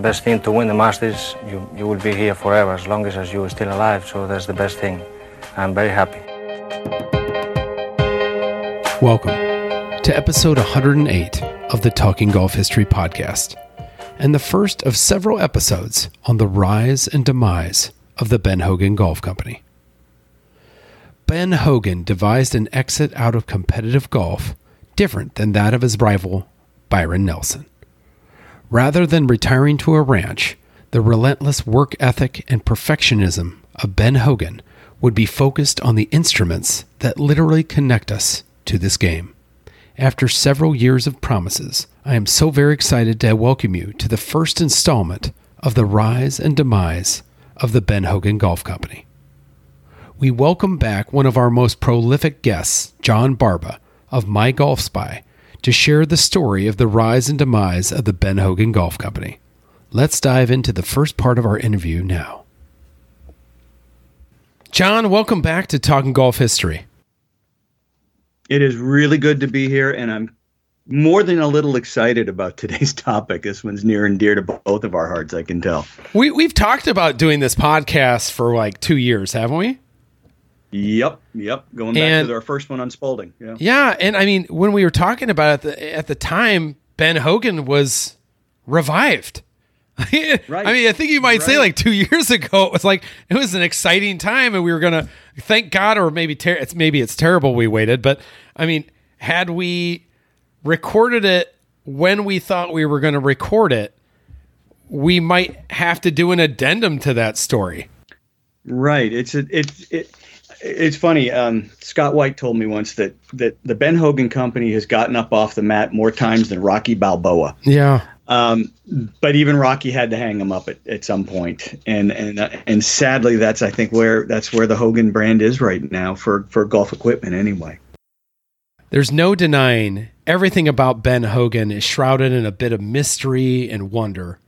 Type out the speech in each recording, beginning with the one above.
Best thing to win the Masters, you, you will be here forever as long as, as you are still alive. So that's the best thing. I'm very happy. Welcome to episode 108 of the Talking Golf History Podcast, and the first of several episodes on the rise and demise of the Ben Hogan Golf Company. Ben Hogan devised an exit out of competitive golf different than that of his rival, Byron Nelson. Rather than retiring to a ranch, the relentless work ethic and perfectionism of Ben Hogan would be focused on the instruments that literally connect us to this game. After several years of promises, I am so very excited to welcome you to the first installment of the rise and demise of the Ben Hogan Golf Company. We welcome back one of our most prolific guests, John Barba of MyGolfSpy, to share the story of the rise and demise of the Ben Hogan Golf Company. Let's dive into the first part of our interview now. John, welcome back to Talking Golf History. It is really good to be here, and I'm more than a little excited about today's topic. This one's near and dear to both of our hearts, I can tell. We we've talked about doing this podcast for like two years, haven't we? Yep, yep. Going back and, to our first one on Spalding. Yeah. Yeah, and I mean, when we were talking about it the, at the time, Ben Hogan was revived. right. I mean, I think you might right. say like two years ago, it was like it was an exciting time, and we were gonna thank God, or maybe ter- it's maybe it's terrible we waited, but I mean, had we recorded it when we thought we were going to record it, we might have to do an addendum to that story. Right. It's a, it's it, it's funny. Um, Scott White told me once that that the Ben Hogan Company has gotten up off the mat more times than Rocky Balboa. Yeah. Um, but even Rocky had to hang him up at, at some point. and and uh, and sadly, that's I think where that's where the Hogan brand is right now for for golf equipment anyway. There's no denying everything about Ben Hogan is shrouded in a bit of mystery and wonder.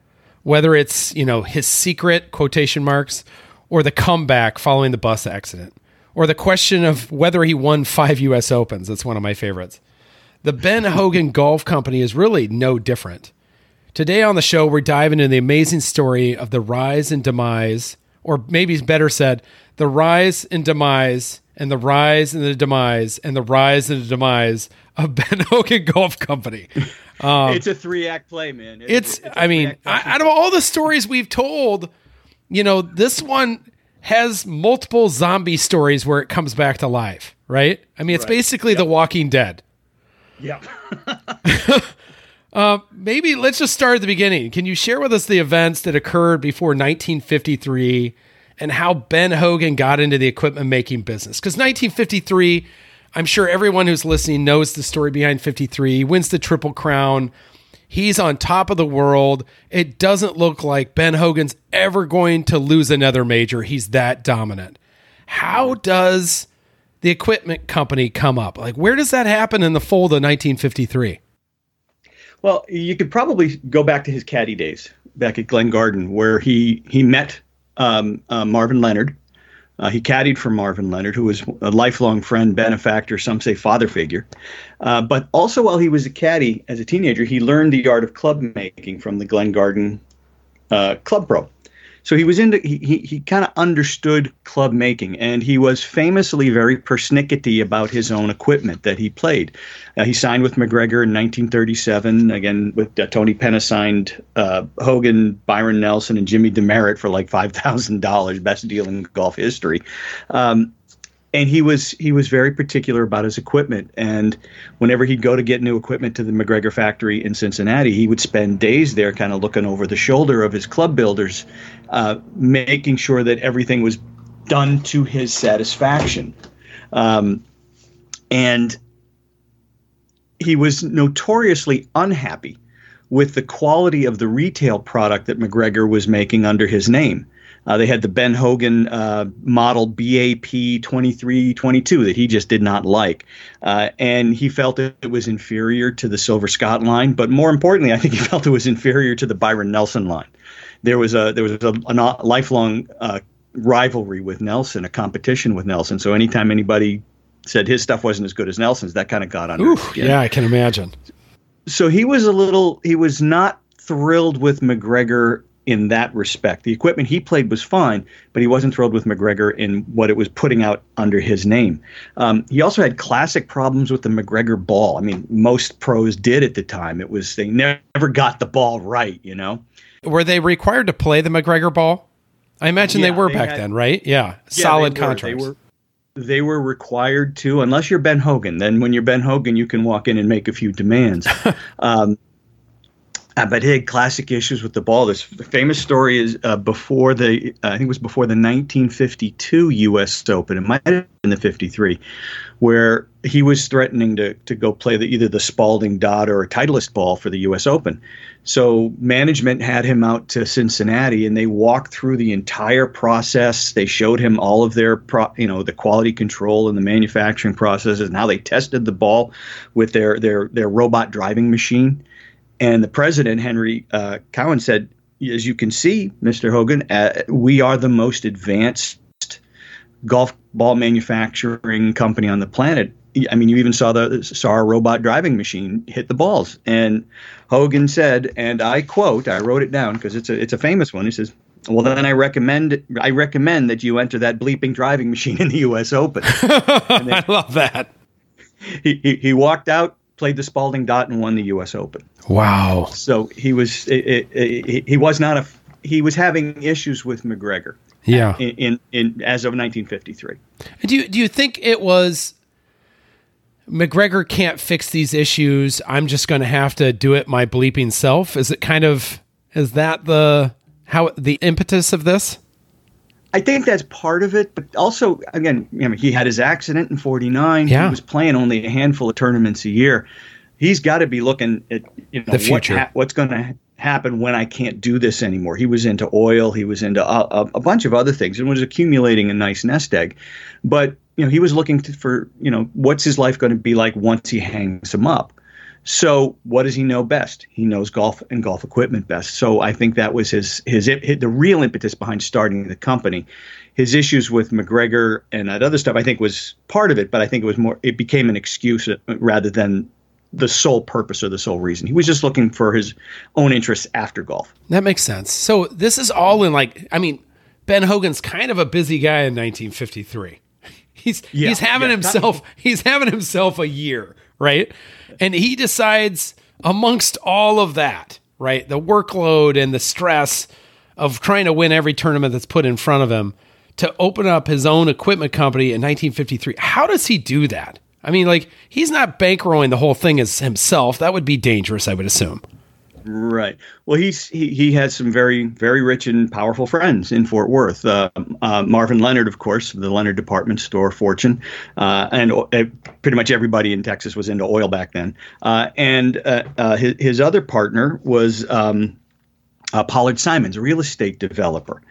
Whether it's, you know, his secret quotation marks or the comeback following the bus accident or the question of whether he won five US Opens. That's one of my favorites. The Ben Hogan Golf Company is really no different. Today on the show, we're diving into the amazing story of the rise and demise, or maybe better said, the rise and demise, and the rise and the demise, and the rise and the demise of Ben Hogan Golf Company. Um, it's a three act play, man. It's, it's, it's I mean, I, out of all the stories we've told, you know, this one has multiple zombie stories where it comes back to life, right? I mean, it's right. basically yep. The Walking Dead. Yeah. uh, maybe let's just start at the beginning. Can you share with us the events that occurred before 1953 and how Ben Hogan got into the equipment making business? Because 1953, I'm sure everyone who's listening knows the story behind 53. Wins the Triple Crown He's on top of the world. It doesn't look like Ben Hogan's ever going to lose another major. He's that dominant. How does the equipment company come up? Like, where does that happen in the fold of 1953? Well, you could probably go back to his caddy days back at Glen Garden, where he he met um, uh, Marvin Leonard, uh, he caddied for Marvin Leonard, who was a lifelong friend, benefactor, some say father figure. Uh, but also, while he was a caddy as a teenager, he learned the art of club making from the Glen Garden uh, Club Pro. So he was into he he, he kind of understood club making, and he was famously very persnickety about his own equipment that he played. Uh, he signed with MacGregor in 1937. Again, with uh, Tony Penna signed uh, Hogan, Byron Nelson, and Jimmy Demaret for like five thousand dollars, best deal in golf history. Um, and he was he was very particular about his equipment and whenever he'd go to get new equipment to the MacGregor factory in Cincinnati he would spend days there kind of looking over the shoulder of his club builders uh, making sure that everything was done to his satisfaction um, and he was notoriously unhappy with the quality of the retail product that MacGregor was making under his name. Uh, they had the Ben Hogan uh, model BAP 2322 that he just did not like. Uh, and he felt it was inferior to the Silver Scot line. But more importantly, I think he felt it was inferior to the Byron Nelson line. There was a there was a, a lifelong uh, rivalry with Nelson, a competition with Nelson. So anytime anybody said his stuff wasn't as good as Nelson's, that kind of got under. Oof, yeah, I can imagine. So he was a little. He was not thrilled with MacGregor in that respect. The equipment he played was fine, but he wasn't thrilled with MacGregor in what it was putting out under his name. Um, he also had classic problems with the MacGregor ball. I mean, most pros did at the time. It was they never got the ball right, you know. Were they required to play the MacGregor ball? I imagine yeah, they were they back had, then, right? Yeah, yeah solid contracts. They were, they were required to, unless you're Ben Hogan. Then when you're Ben Hogan, you can walk in and make a few demands. um, uh, but he had classic issues with the ball. This famous story is uh, before the, uh, I think it was before the 1952 U.S. Open. It might have been the 53, where he was threatening to, to go play the, either the Spalding dot or a Titleist ball for the U.S. Open. So management had him out to Cincinnati, and they walked through the entire process. They showed him all of their, pro, you know, the quality control and the manufacturing processes, and how they tested the ball with their their their robot driving machine and the president, Henry uh, Cowan, said, as you can see, Mr. Hogan, uh, we are the most advanced golf ball manufacturing company on the planet. I mean, you even saw the saw a robot driving machine hit the balls. And Hogan said, and I quote, I wrote it down because it's a it's a famous one. He says, "Well, then I recommend I recommend that you enter that bleeping driving machine in the U.S. Open." Then, I love that. He, he he walked out played the Spalding Dot and won the U.S. Open. Wow! So he was it, it, it, he was not a he was having issues with MacGregor. Yeah. In, in, in as of 1953. Do you do you think it was MacGregor can't fix these issues? I'm just going to have to do it my bleeping self. Is it kind of is that the how the impetus of this? I think that's part of it, but also again, you know, he had his accident in '49. Yeah. He was playing only a handful of tournaments a year. He's got to be looking at you know the future. What ha- what's going to happen when I can't do this anymore? He was into oil. He was into a, a, a, bunch of other things and was accumulating a nice nest egg. But you know, he was looking to, for you know what's his life going to be like once he hangs him up. So, what does he know best? He knows golf and golf equipment best. So, I think that was his, his his the real impetus behind starting the company. His issues with MacGregor and that other stuff, I think, was part of it. But I think it was more. It became an excuse rather than the sole purpose or the sole reason. He was just looking for his own interests after golf. That makes sense. So this is all in like. I mean, Ben Hogan's kind of a busy guy in 1953. He's yeah, he's having yeah, himself he's having himself a year right? And he decides, amongst all of that, right, the workload and the stress of trying to win every tournament that's put in front of him, to open up his own equipment company in 1953. How does he do that? I mean, like, he's not bankrolling the whole thing as himself. That would be dangerous, I would assume. Right. Well, he's he, he has some very very rich and powerful friends in Fort Worth. Uh, uh, Marvin Leonard, of course, the Leonard Department Store fortune, uh, and uh, pretty much everybody in Texas was into oil back then. Uh, and uh, his his other partner was um, uh, Pollard Simons, a real estate developer.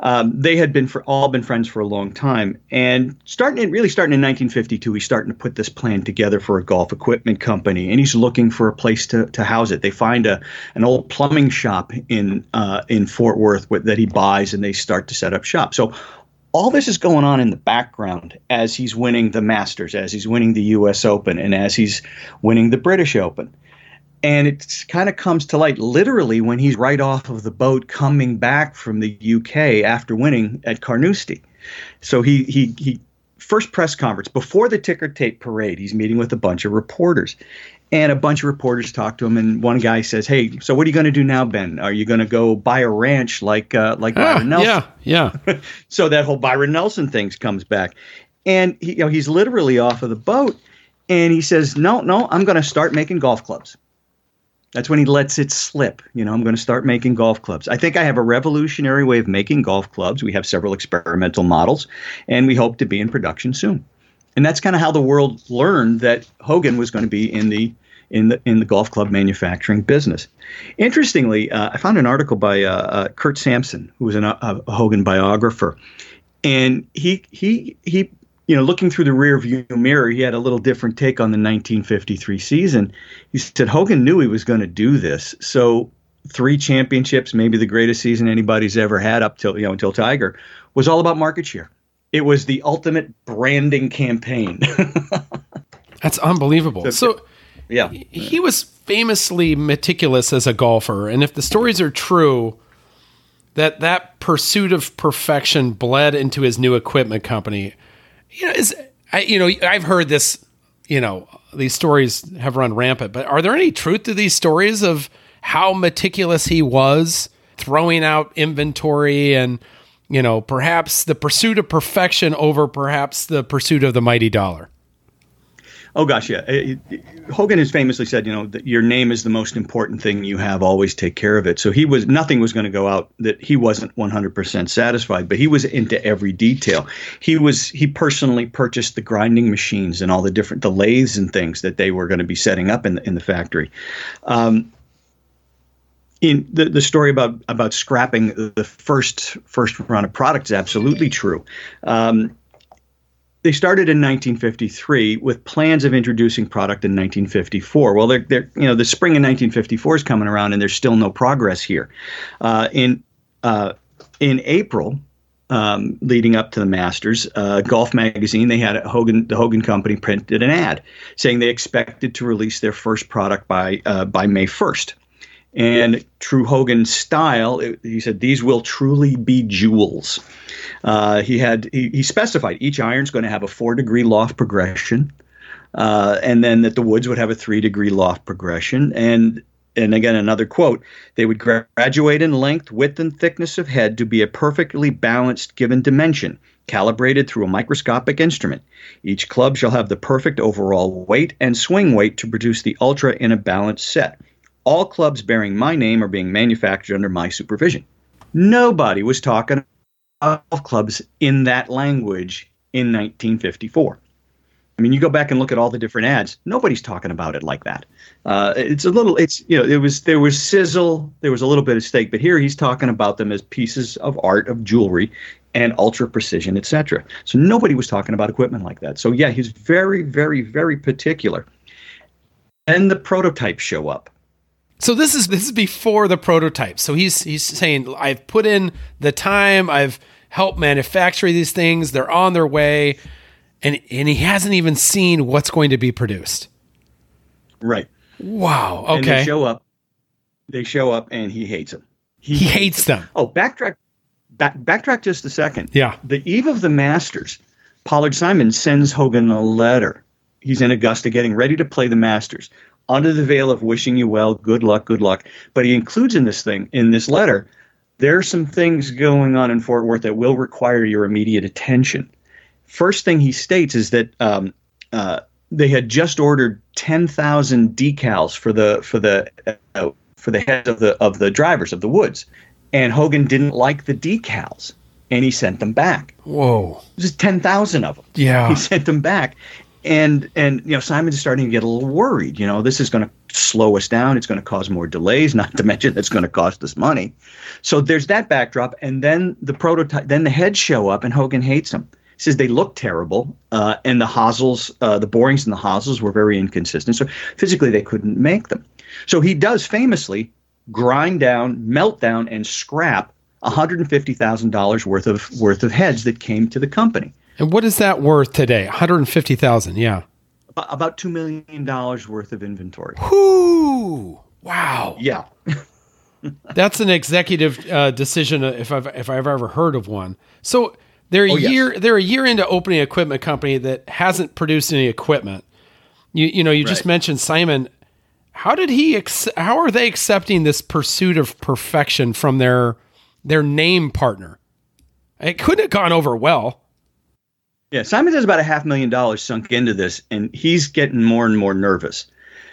Um, they had been for all been friends for a long time, and starting really starting in 1952, he's starting to put this plan together for a golf equipment company, and he's looking for a place to, to house it. They find a an old plumbing shop in uh, in Fort Worth that he buys, and they start to set up shop. So all this is going on in the background as he's winning the Masters, as he's winning the U.S. Open, and as he's winning the British Open and it kind of comes to light literally when he's right off of the boat coming back from the UK after winning at Carnoustie. So he he he first press conference before the ticker tape parade. He's meeting with a bunch of reporters, and a bunch of reporters talk to him. And one guy says, "Hey, so what are you going to do now, Ben? Are you going to go buy a ranch like uh, like ah, Byron Nelson?" Yeah, yeah. so that whole Byron Nelson thing comes back, and he, you know he's literally off of the boat, and he says, "No, no, I'm going to start making golf clubs." That's when he lets it slip. You know, I'm going to start making golf clubs. I think I have a revolutionary way of making golf clubs. We have several experimental models, and we hope to be in production soon. And that's kind of how the world learned that Hogan was going to be in the in the in the golf club manufacturing business. Interestingly, uh, I found an article by uh, uh, Curt Sampson, who was an, a Hogan biographer, and he he he you know, looking through the rear view mirror, he had a little different take on the 1953 season. He said Hogan knew he was going to do this, so three championships, maybe the greatest season anybody's ever had up till you know until Tiger, was all about market share. It was the ultimate branding campaign. That's unbelievable. So, yeah, he was famously meticulous as a golfer, and if the stories are true, that that pursuit of perfection bled into his new equipment company you know, is I, you know, I've heard this. You know, these stories have run rampant. But are there any truth to these stories of how meticulous he was throwing out inventory and you know perhaps the pursuit of perfection over perhaps the pursuit of the mighty dollar? Oh gosh, yeah. Hogan has famously said, you know, that your name is the most important thing you have. Always take care of it. So he was nothing was going to go out that he wasn't 100% satisfied, but he was into every detail. He was he personally purchased the grinding machines and all the different the lathes and things that they were going to be setting up in the, in the factory. Um, in the, the story about about scrapping the first first run of products is absolutely true. Um, they started in 1953 with plans of introducing product in 1954. Well, they're, they're you know the spring of 1954 is coming around and there's still no progress here. Uh, in uh, in April, um, leading up to the Masters, uh, Golf Magazine they had Hogan the Hogan Company printed an ad saying they expected to release their first product by uh, by May 1st. And true Hogan style, it, he said these will truly be jewels. Uh, he had he, he, specified each iron's going to have a four degree loft progression, uh, and then that the woods would have a three degree loft progression. And and again another quote: they would graduate in length, width, and thickness of head to be a perfectly balanced given dimension, calibrated through a microscopic instrument. Each club shall have the perfect overall weight and swing weight to produce the ultra in a balanced set. All clubs bearing my name are being manufactured under my supervision. Nobody was talking golf clubs in that language in 1954. I mean, you go back and look at all the different ads. Nobody's talking about it like that. Uh, it's a little. It's you know, it was there was sizzle, there was a little bit of steak, but here he's talking about them as pieces of art, of jewelry, and ultra precision, etc. So nobody was talking about equipment like that. So yeah, he's very, very, very particular. And the prototypes show up. So this is this is before the prototype. So he's he's saying I've put in the time, I've helped manufacture these things, they're on their way, and and he hasn't even seen what's going to be produced. Right. Wow. Okay. And they show up. They show up, and he hates them. He, he hates them. Oh, backtrack. Back, backtrack just a second. Yeah. The eve of the Masters, Pollard Simon sends Hogan a letter. He's in Augusta, getting ready to play the Masters under the veil of wishing you well, good luck, good luck. But he includes in this thing, in this letter, there are some things going on in Fort Worth that will require your immediate attention. First thing he states is that um, uh, they had just ordered ten thousand decals for the for the uh, for the heads of the of the drivers of the woods, and Hogan didn't like the decals, and he sent them back. Whoa! Just ten thousand of them. Yeah, he sent them back, and and you know Simon's starting to get a little worried. You know, this is going to slow us down. It's going to cause more delays. Not to mention it's going to cost us money. So there's that backdrop, and then the prototype. Then the heads show up, and Hogan hates them. He says they look terrible, uh, and the hosels, uh, the borings and the hosels were very inconsistent. So physically they couldn't make them. So he does famously grind down, melt down, and scrap $150,000 worth of worth of heads that came to the company. And what is that worth today? 150,000, yeah. About 2 million dollars worth of inventory. Whoo! Wow. Yeah. That's an executive uh, decision if I've if I've ever heard of one. So they're a oh, year yes. they're a year into opening an equipment company that hasn't produced any equipment. You you know, you right. just mentioned Simon how did he ex- how are they accepting this pursuit of perfection from their their name partner? It couldn't have gone over well. Yeah, Simon has about a half million dollars sunk into this, and he's getting more and more nervous.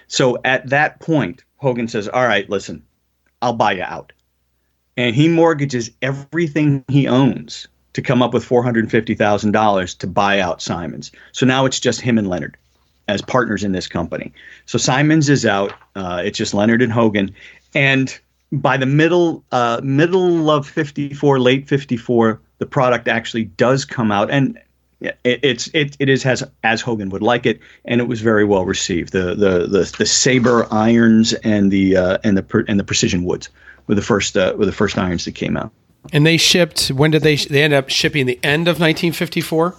So at that point, Hogan says, All right, listen, I'll buy you out. And he mortgages everything he owns to come up with $450,000 to buy out Simons. So now it's just him and Leonard. as partners in this company. So Simons is out. Uh, it's just Leonard and Hogan, and by the middle uh, middle of 54 late 54 the product actually does come out and it, it's it, it is as as Hogan would like it, and it was very well received. The the the, the saber irons and the uh, and the and the precision woods were the first uh, were the first irons that came out. And they shipped. When did they? They end up shipping the end of 1954.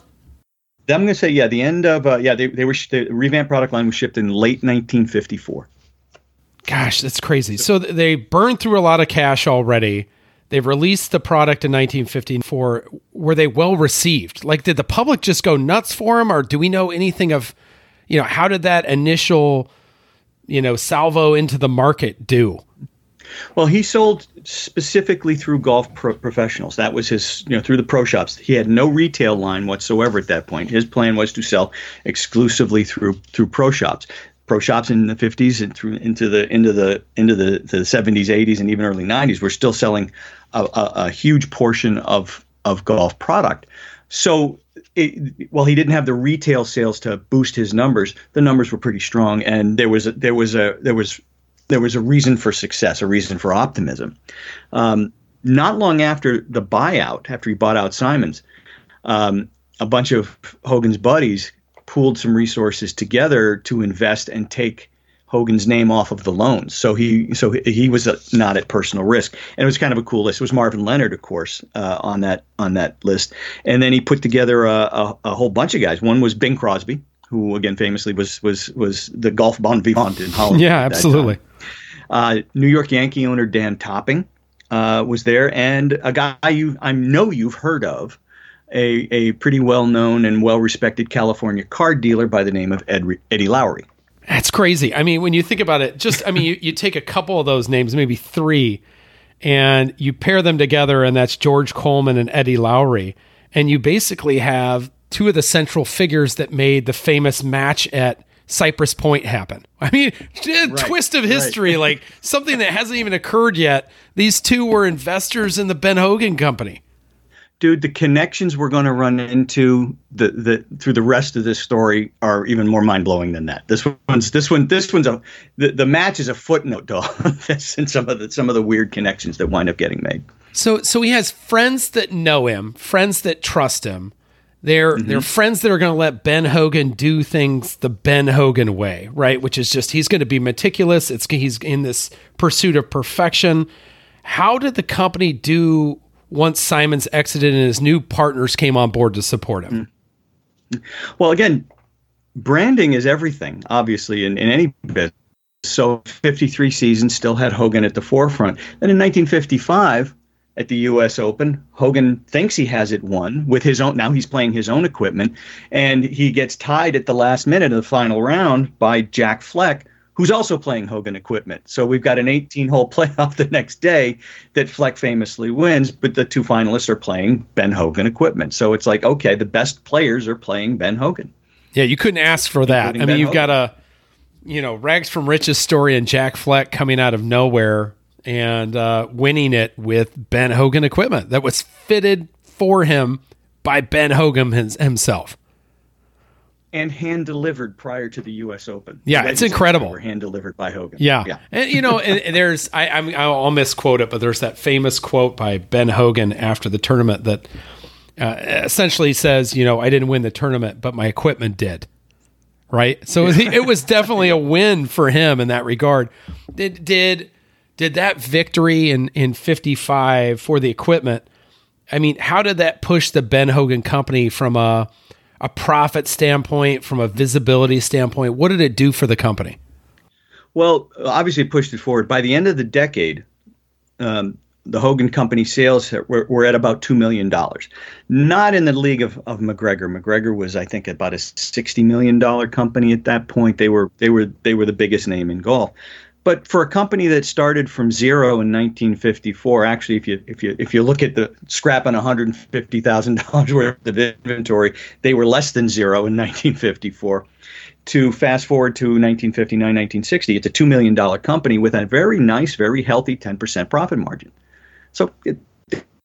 I'm going to say yeah, the end of uh, yeah they they were the revamped product line was shipped in late 1954. Gosh, that's crazy. So they burned through a lot of cash already. They've released the product in 1954. Were they well received? Like, did the public just go nuts for them, or do we know anything of, you know, how did that initial, you know, salvo into the market do? Well, he sold specifically through golf pro- professionals. That was his, you know, through the pro shops. He had no retail line whatsoever at that point. His plan was to sell exclusively through through pro shops pro shops in the 50s and through into the into the into the, the 70s 80s and even early 90s were still selling a, a, a huge portion of of golf product. So it, while he didn't have the retail sales to boost his numbers the numbers were pretty strong and there was a, there was a there was there was a reason for success a reason for optimism. Um, not long after the buyout after he bought out simons um, a bunch of hogan's buddies pooled some resources together to invest and take Hogan's name off of the loans. So he so he was not at personal risk, and it was kind of a cool list. It was Marvin Leonard, of course, uh, on that on that list, and then he put together a, a, a, whole bunch of guys. One was Bing Crosby, who again famously was was was the golf bon vivant in Hollywood. yeah, absolutely. Uh, New York Yankee owner Dan Topping uh, was there, and a guy you I know you've heard of, a, a pretty well known and well respected California card dealer by the name of Ed, Eddie Lowery. That's crazy. I mean, when you think about it, just, I mean, you, you take a couple of those names, maybe three, and you pair them together, and that's George Coleman and Eddie Lowery. And you basically have two of the central figures that made the famous match at Cypress Point happen. I mean, right, twist of history, right. like something that hasn't even occurred yet. These two were investors in the Ben Hogan Company dude, the connections we're going to run into the, the through the rest of this story are even more mind blowing than that. This one's this one this one's a the, the match is a footnote to all of this and some of the some of the weird connections that wind up getting made. So so he has friends that know him, friends that trust him. They're mm-hmm. they're friends that are going to let Ben Hogan do things the Ben Hogan way, right? Which is just he's going to be meticulous. It's he's in this pursuit of perfection. How did the company do once Simons exited and his new partners came on board to support him? Mm. Well, again, branding is everything, obviously, in, in any business. So 53 seasons still had Hogan at the forefront. Then in 1955, at the U.S. Open, Hogan thinks he has it won with his own. Now he's playing his own equipment, and he gets tied at the last minute of the final round by Jack Fleck, who's also playing Hogan equipment. So we've got an 18 hole playoff the next day that Fleck famously wins, but the two finalists are playing Ben Hogan equipment. So it's like, okay, the best players are playing Ben Hogan. Yeah, you couldn't ask for that. I mean, ben you've Hogan. got a, you know, Rags from Riches story and Jack Fleck coming out of nowhere and uh, winning it with Ben Hogan equipment that was fitted for him by Ben Hogan himself and hand delivered prior to the U.S. Open. Yeah, it's incredible. Hand delivered by Hogan. Yeah, yeah. and you know, and, there's I I mean I'll misquote it, but there's that famous quote by Ben Hogan after the tournament that uh, essentially says, you know, I didn't win the tournament, but my equipment did. Right. So it was definitely a win for him in that regard. Did did did that victory in in 55 for the equipment? I mean, how did that push the Ben Hogan company from a a profit standpoint, from a visibility standpoint? What did it do for the company? Well, obviously, it pushed it forward. By the end of the decade, um, the Hogan Company sales were, were at about $2 million. Not in the league of, of McGregor. MacGregor was, I think, about a $60 million company at that point. They were, they were, they were the biggest name in golf. But for a company that started from zero in 1954, actually, if you if you if you look at the scrap scrapping 150 thousand dollars worth of inventory, they were less than zero in 1954. To fast forward to 1959, 1960, it's a two million dollar company with a very nice, very healthy 10% profit margin. So it's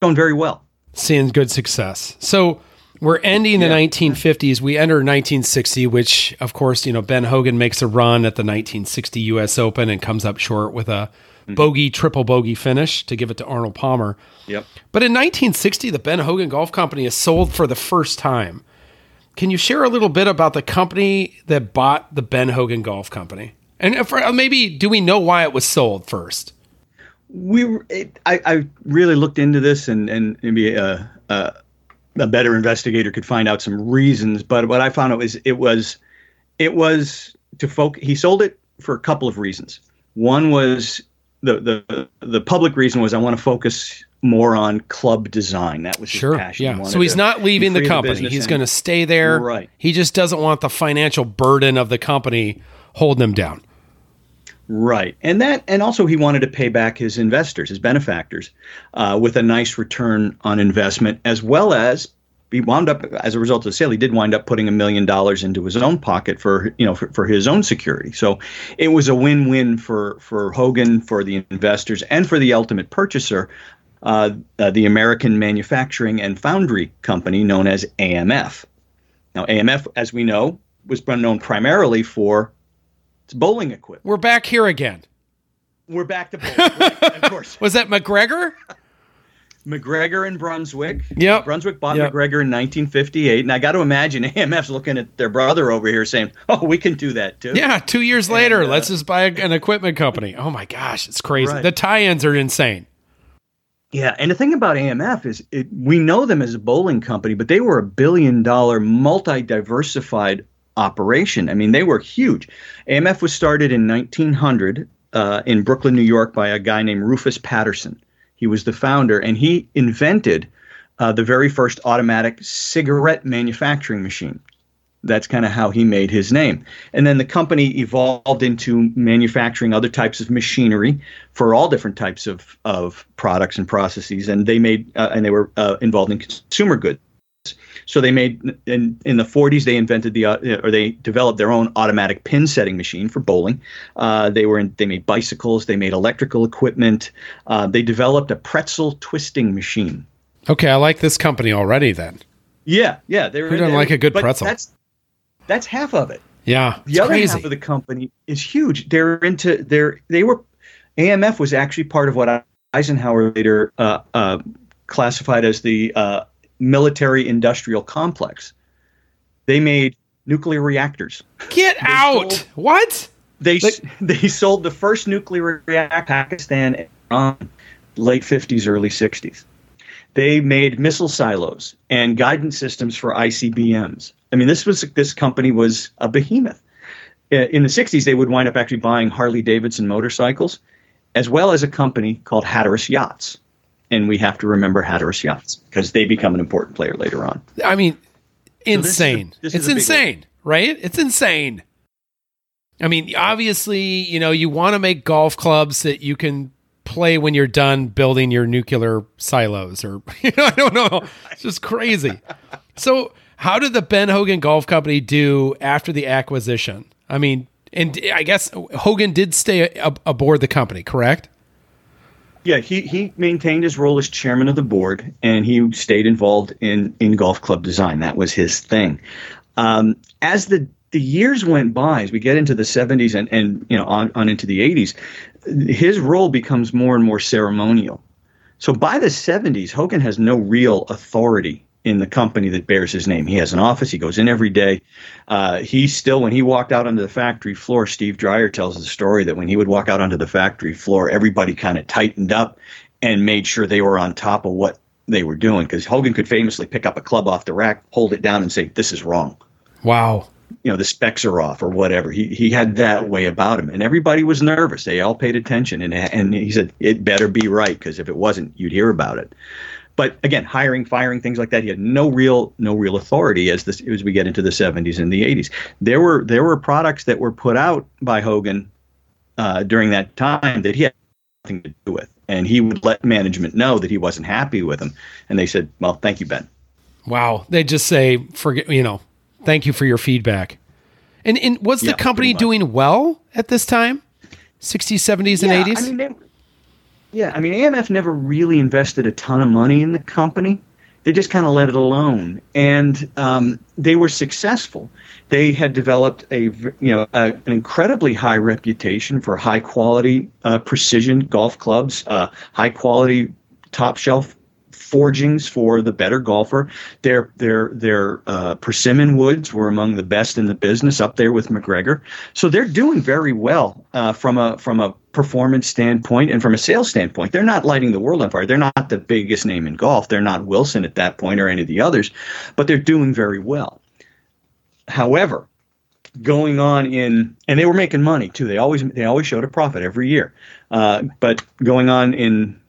going very well. Seeing good success. So We're ending the 1950s. We enter 1960, which, of course, you know, Ben Hogan makes a run at the 1960 U.S. Open and comes up short with a mm-hmm. bogey, triple bogey finish to give it to Arnold Palmer. Yep. But in 1960, the Ben Hogan Golf Company is sold for the first time. Can you share a little bit about the company that bought the Ben Hogan Golf Company? And uh, maybe do we know why it was sold first? we it, I, I really looked into this and and maybe a, a a better investigator could find out some reasons but what i found out was it was it was to folk he sold it for a couple of reasons one was the the the public reason was i want to focus more on club design that was his Sure. passion. He Yeah. wanted So he's not leaving the company. business He's going to stay there. Right. He just doesn't want the financial burden of the company holding him down. Right, and that, and also he wanted to pay back his investors, his benefactors, uh, with a nice return on investment, as well as he wound up, as a result of the sale, he did wind up putting a million dollars into his own pocket for you know for, for his own security. So it was a win-win for for Hogan, for the investors, and for the ultimate purchaser, uh, uh, the American Manufacturing and Foundry Company, known as AMF. Now, AMF, as we know, was known primarily for its bowling equipment. We're back here again. We're back to bowling, right, of course. Was that MacGregor? MacGregor and Brunswick. Yep. Brunswick bought Yep. MacGregor in 1958, and I got to imagine AMF's looking at their brother over here saying, "Oh, we can do that too." Yeah, two years later, uh, let's just buy an equipment company. Oh my gosh, it's crazy. Right. The tie-ins are insane. Yeah, and the thing about AMF is it, we know them as a bowling company, but they were a billion dollar, multi diversified operation. I mean, they were huge. AMF was started in 1900 uh, in Brooklyn, New York, by a guy named Rufus Patterson. He was the founder, and he invented uh, the very first automatic cigarette manufacturing machine. That's kind of how he made his name. And then the company evolved into manufacturing other types of machinery for all different types of, of products and processes. And they made uh, and they were uh, involved in consumer goods. So they made in in the 40s they invented the uh, or they developed their own automatic pin setting machine for bowling. Uh, they were in, they made bicycles, they made electrical equipment. Uh, they developed a pretzel twisting machine. Okay, I like this company already then. Yeah, yeah. They were Who doesn't like a good but pretzel? That's that's half of it. Yeah, The other crazy. half of the company is huge. They're into they're they were AMF was actually part of what Eisenhower later uh, uh, classified as the uh, military industrial complex. They made nuclear reactors. Get out! sold- What? They Like- they sold the first nuclear reactor to Pakistan and Iran, late 50s, early 60s. They made missile silos and guidance systems for ICBMs. I mean, this was this company was a behemoth. Uh, In the 60s, they would wind up actually buying Harley Davidson motorcycles, as well as a company called Hatteras Yachts. And we have to remember Hatteras Yachts because they become an important player later on. I mean, this is a- insane. this it's is a big insane, right? It's insane. I mean, obviously, you know, you want to make golf clubs that you can play when you're done building your nuclear silos or you know, I don't know. It's just crazy. So, how did the Ben Hogan Golf Company do after the acquisition? I mean, and I guess Hogan did stay ab- aboard the company, correct? Yeah, he, he maintained his role as chairman of the board, and he stayed involved in, in golf club design. That was his thing. Um, as the the years went by, as we get into the 70s and, and you know on, on into the 80s, his role becomes more and more ceremonial. So by the 70s, Hogan has no real authority in the company that bears his name. He has an office. He goes in every day. Uh, he still, when he walked out onto the factory floor, Steve Dreyer tells the story that when he would walk out onto the factory floor, everybody kind of tightened up and made sure they were on top of what they were doing. Because Hogan could famously pick up a club off the rack, hold it down, and say, "This is wrong." Wow. you know the specs are off or whatever. He he had that way about him, and everybody was nervous. They all paid attention, and and he said it better be right because if it wasn't, you'd hear about it. But again, hiring, firing, things like that, he had no real no real authority as this as we get into the 70s and the 80s. There were there were products that were put out by Hogan uh, during that time that he had nothing to do with, and he would let management know that he wasn't happy with them, and they said, "Well, thank you, Ben." Wow. They just say, forget, you know, thank you for your feedback. And, and was the Yeah, company doing well at this time? 60s, 70s, and 80s? I mean, they, yeah, I mean, AMF never really invested a ton of money in the company. they just kind of let it alone, and um, they were successful. They had developed a you know a, an incredibly high reputation for high quality uh, precision golf clubs, uh, high quality top shelf forgings for the better golfer. Their their their uh, persimmon woods were among the best in the business, up there with MacGregor. So they're doing very well uh, from a from a performance standpoint and from a sales standpoint. They're not lighting the world on fire. They're not the biggest name in golf. They're not Wilson at that point or any of the others, but they're doing very well. However, going on in and they were making money too. They always they always showed a profit every year. Uh, but going on in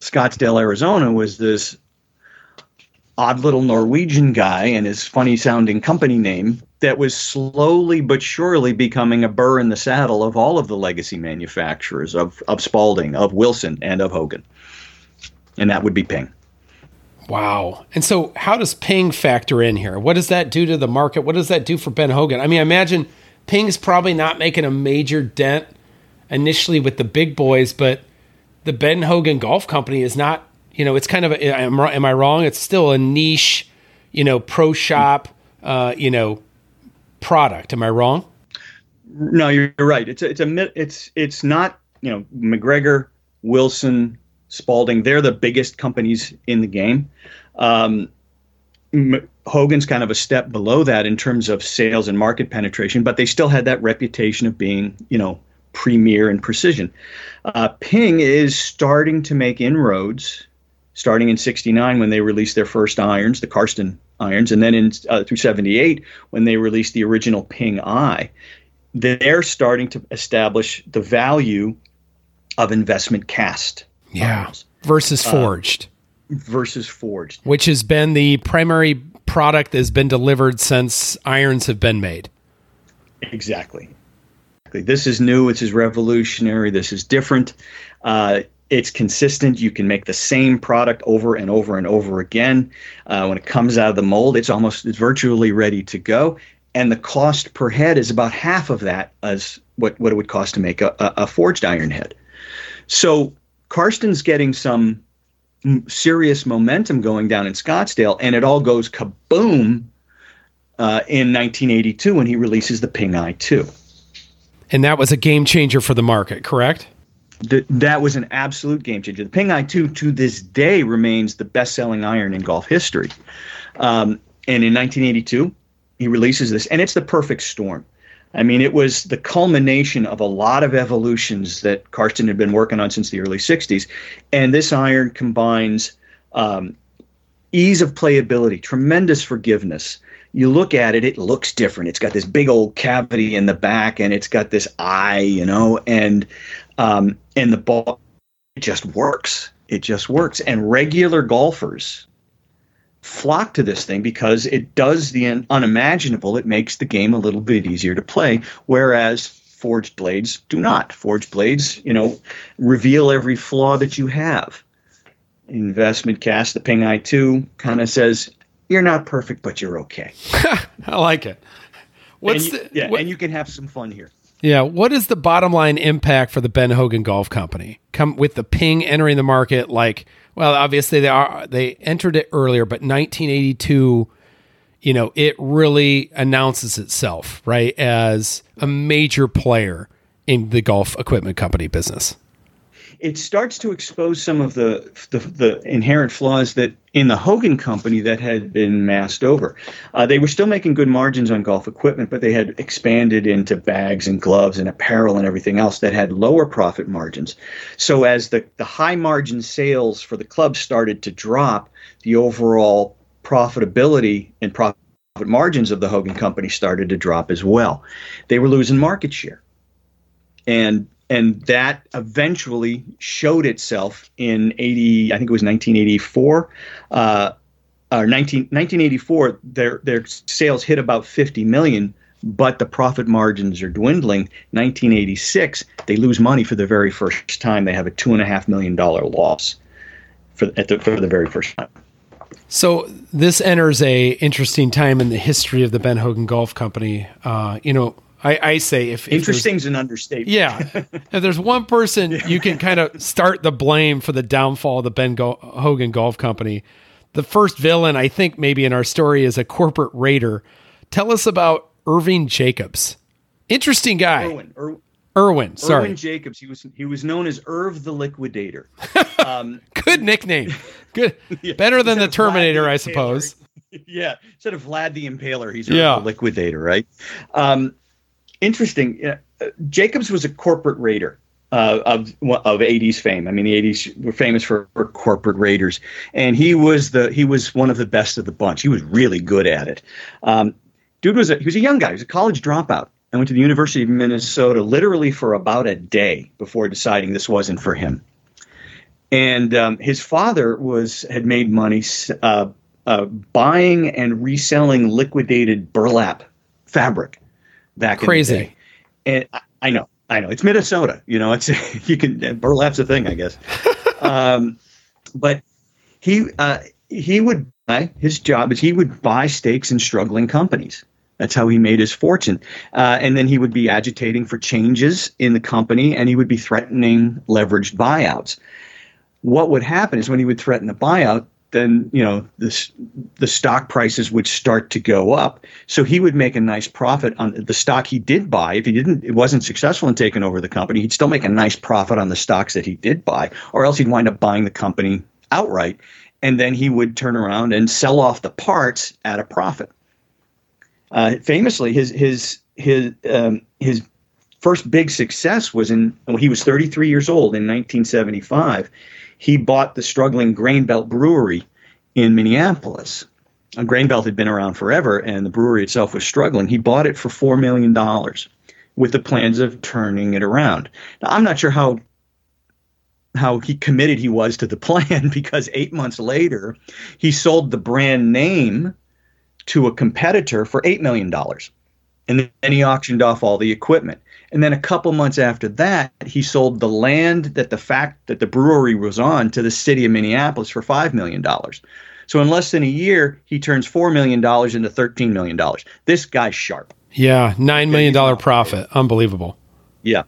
Scottsdale, Arizona, was this odd little Norwegian guy and his funny sounding company name that was slowly but surely becoming a burr in the saddle of all of the legacy manufacturers of, of Spalding, of Wilson, and of Hogan. And that would be Ping. Wow. And so, how does Ping factor in here? What does that do to the market? What does that do for Ben Hogan? I mean, I imagine Ping's probably not making a major dent initially with the big boys, but the Ben Hogan Golf Company is not, you know, it's kind of, a, am, am I wrong? It's still a niche, you know, pro shop, uh, you know, product. Am I wrong? No, you're right. It's a, it's a, it's, it's not, you know, MacGregor, Wilson, Spalding, they're the biggest companies in the game. Um, Hogan's kind of a step below that in terms of sales and market penetration, but they still had that reputation of being, you know, premier and precision. Uh, Ping is starting to make inroads, starting in '69 when they released their first irons, the Karsten irons, and then in uh, through '78 when they released the original Ping Eye. They're starting to establish the value of investment cast. Yeah. Irons. Versus uh, forged. Uh, versus forged. Which has been the primary product that has been delivered since irons have been made. Exactly. This is new. This is revolutionary. This is different. Uh, it's consistent. You can make the same product over and over and over again. Uh, when it comes out of the mold, it's almost it's virtually ready to go. And the cost per head is about half of that as what, what it would cost to make a, a, forged iron head. So Karsten's getting some serious momentum going down in Scottsdale, and it all goes kaboom uh, in 1982 when he releases the Ping Eye 2 and that was a game changer for the market, correct? The, that was an absolute game changer. The Ping Eye 2 to this day remains the best selling iron in golf history. Um, and in 1982, he releases this, and it's the perfect storm. I mean, it was the culmination of a lot of evolutions that Karsten had been working on since the early 60s. And this iron combines um, ease of playability, tremendous forgiveness, you look at it, it looks different. It's got this big old cavity in the back, and it's got this eye, you know, and um, and the ball it just works. It just works, and regular golfers flock to this thing because it does the unimaginable. It makes the game a little bit easier to play, whereas forged blades do not. Forged blades, you know, reveal every flaw that you have. Investment cast, the Ping Eye 2 kind of says, you're not perfect, but you're okay. I like it. What's and you, the, yeah, what, and you can have some fun here. Yeah, what is the bottom line impact for the Ben Hogan Golf Company? Come with the Ping entering the market like well, obviously they are they entered it earlier, but 1982 you know, it really announces itself, right, as a major player in the golf equipment company business it starts to expose some of the, the, the inherent flaws that in the Hogan company that had been masked over. Uh, they were still making good margins on golf equipment, but they had expanded into bags and gloves and apparel and everything else that had lower profit margins. So as the, the high margin sales for the club started to drop, the overall profitability and profit margins of the Hogan company started to drop as well. They were losing market share. And and that eventually showed itself in 80 i think it was 1984 uh, or 19, 1984 their their sales hit about 50 million but the profit margins are dwindling. 1986 they lose money for the very first time. They have a two and a half million dollar loss for, at the, for the very first time. So this enters a interesting time in the history of the Ben Hogan Golf Company. Uh, you know, I, I say if, if interesting's an understatement. Yeah, if there's one person yeah. you can kind of start the blame for the downfall of the Ben Go- Hogan Golf Company, the first villain, I think, maybe in our story is a corporate raider. Tell us about Irving Jacobs. Interesting guy. Irwin, Ir- Irwin, sorry. Irwin Jacobs. He was he was known as Irv the Liquidator. Um, Good nickname. Good. Yeah, Better than the Terminator, I suppose. yeah, instead of Vlad the Impaler, he's Yeah. the Liquidator, right? Um, interesting. Uh, Jacobs was a corporate raider. Uh, of of 80s fame. I mean, the 80s were famous for, for corporate raiders, and he was the he was one of the best of the bunch. He was really good at it. Um, dude was a he was a young guy. He was a college dropout. I went to the University of Minnesota literally for about a day before deciding this wasn't for him. And um, his father was had made money uh, uh, buying and reselling liquidated burlap fabric back Crazy. in the day. And I, I know, I know, it's Minnesota. You know, it's you can burlap's a thing, I guess. um, but he uh, he would buy his job is he would buy stakes in struggling companies. That's how he made his fortune. Uh, and then he would be agitating for changes in the company, and he would be threatening leveraged buyouts. What would happen is when he would threaten a buyout, then you know the the stock prices would start to go up. So he would make a nice profit on the stock he did buy. If he didn't, it wasn't successful in taking over the company, he'd still make a nice profit on the stocks that he did buy, or else he'd wind up buying the company outright, and then he would turn around and sell off the parts at a profit. Uh, famously, his his his um, his first big success was in when he was 33 years old in 1975. He bought the struggling Grain Belt Brewery in Minneapolis. Uh, Grain Belt had been around forever, and the brewery itself was struggling. He bought it for four million dollars, with the plans of turning it around. Now, I'm not sure how how he committed he was to the plan because eight months later, he sold the brand name to a competitor for $8 million. And then he auctioned off all the equipment. And then a couple months after that, he sold the land that the fact that the brewery was on to the city of Minneapolis for $5 million. So in less than a year, he turns $4 million into $13 million. This guy's sharp. Yeah, $9 million profit. Unbelievable. Yeah.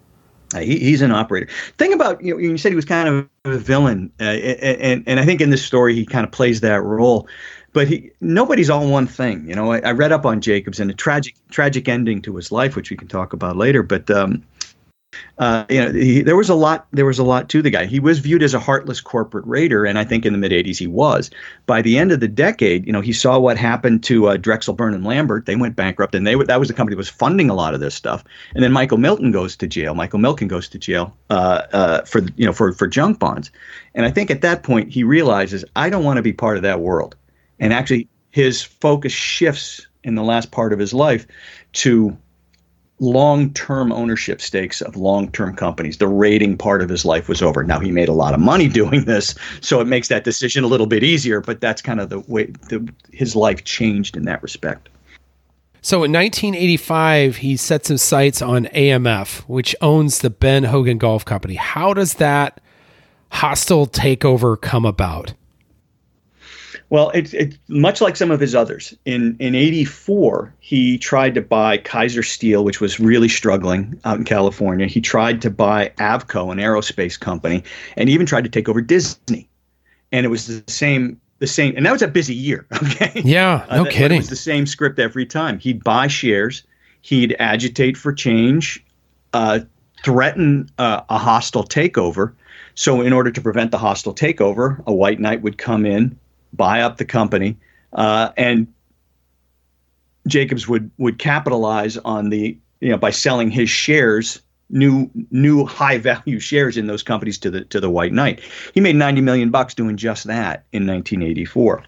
Uh, he, he's an operator. Thing about you know, you said he was kind of a villain, uh, and and I think in this story he kind of plays that role. But he nobody's all one thing. You know, I, I read up on Jacobs and a tragic tragic ending to his life, which we can talk about later. But um, uh, you know, he, there was a lot. There was a lot to the guy. He was viewed as a heartless corporate raider, and I think in the mid '80s he was. By the end of the decade, you know, he saw what happened to uh, Drexel, Burnham, and Lambert. They went bankrupt, and they that was the company that was funding a lot of this stuff. And then Michael Milton goes to jail. Michael Milken goes to jail uh, uh, for you know for for junk bonds. And I think at that point he realizes I don't want to be part of that world. And actually, his focus shifts in the last part of his life to long-term ownership stakes of long-term companies. The rating part of his life was over. Now he made a lot of money doing this, so it makes that decision a little bit easier. But that's kind of the way the, his life changed in that respect. So in 1985, he sets his sights on AMF, which owns the Ben Hogan Golf Company. How does that hostile takeover come about? Well, it's it's much like some of his others. In in '84, he tried to buy Kaiser Steel, which was really struggling out in California. He tried to buy Avco, an aerospace company, and he even tried to take over Disney. And it was the same the same, and that was a busy year. Okay. Yeah, Uh, no that- kidding. It was the same script every time. He'd buy shares, he'd agitate for change, uh, threaten uh, a hostile takeover. So, in order to prevent the hostile takeover, a white knight would come in, buy up the company, uh, and Jacobs would would capitalize on the you know by selling his shares new new high value shares in those companies to the to the white knight. He made 90 million bucks doing just that in 1984.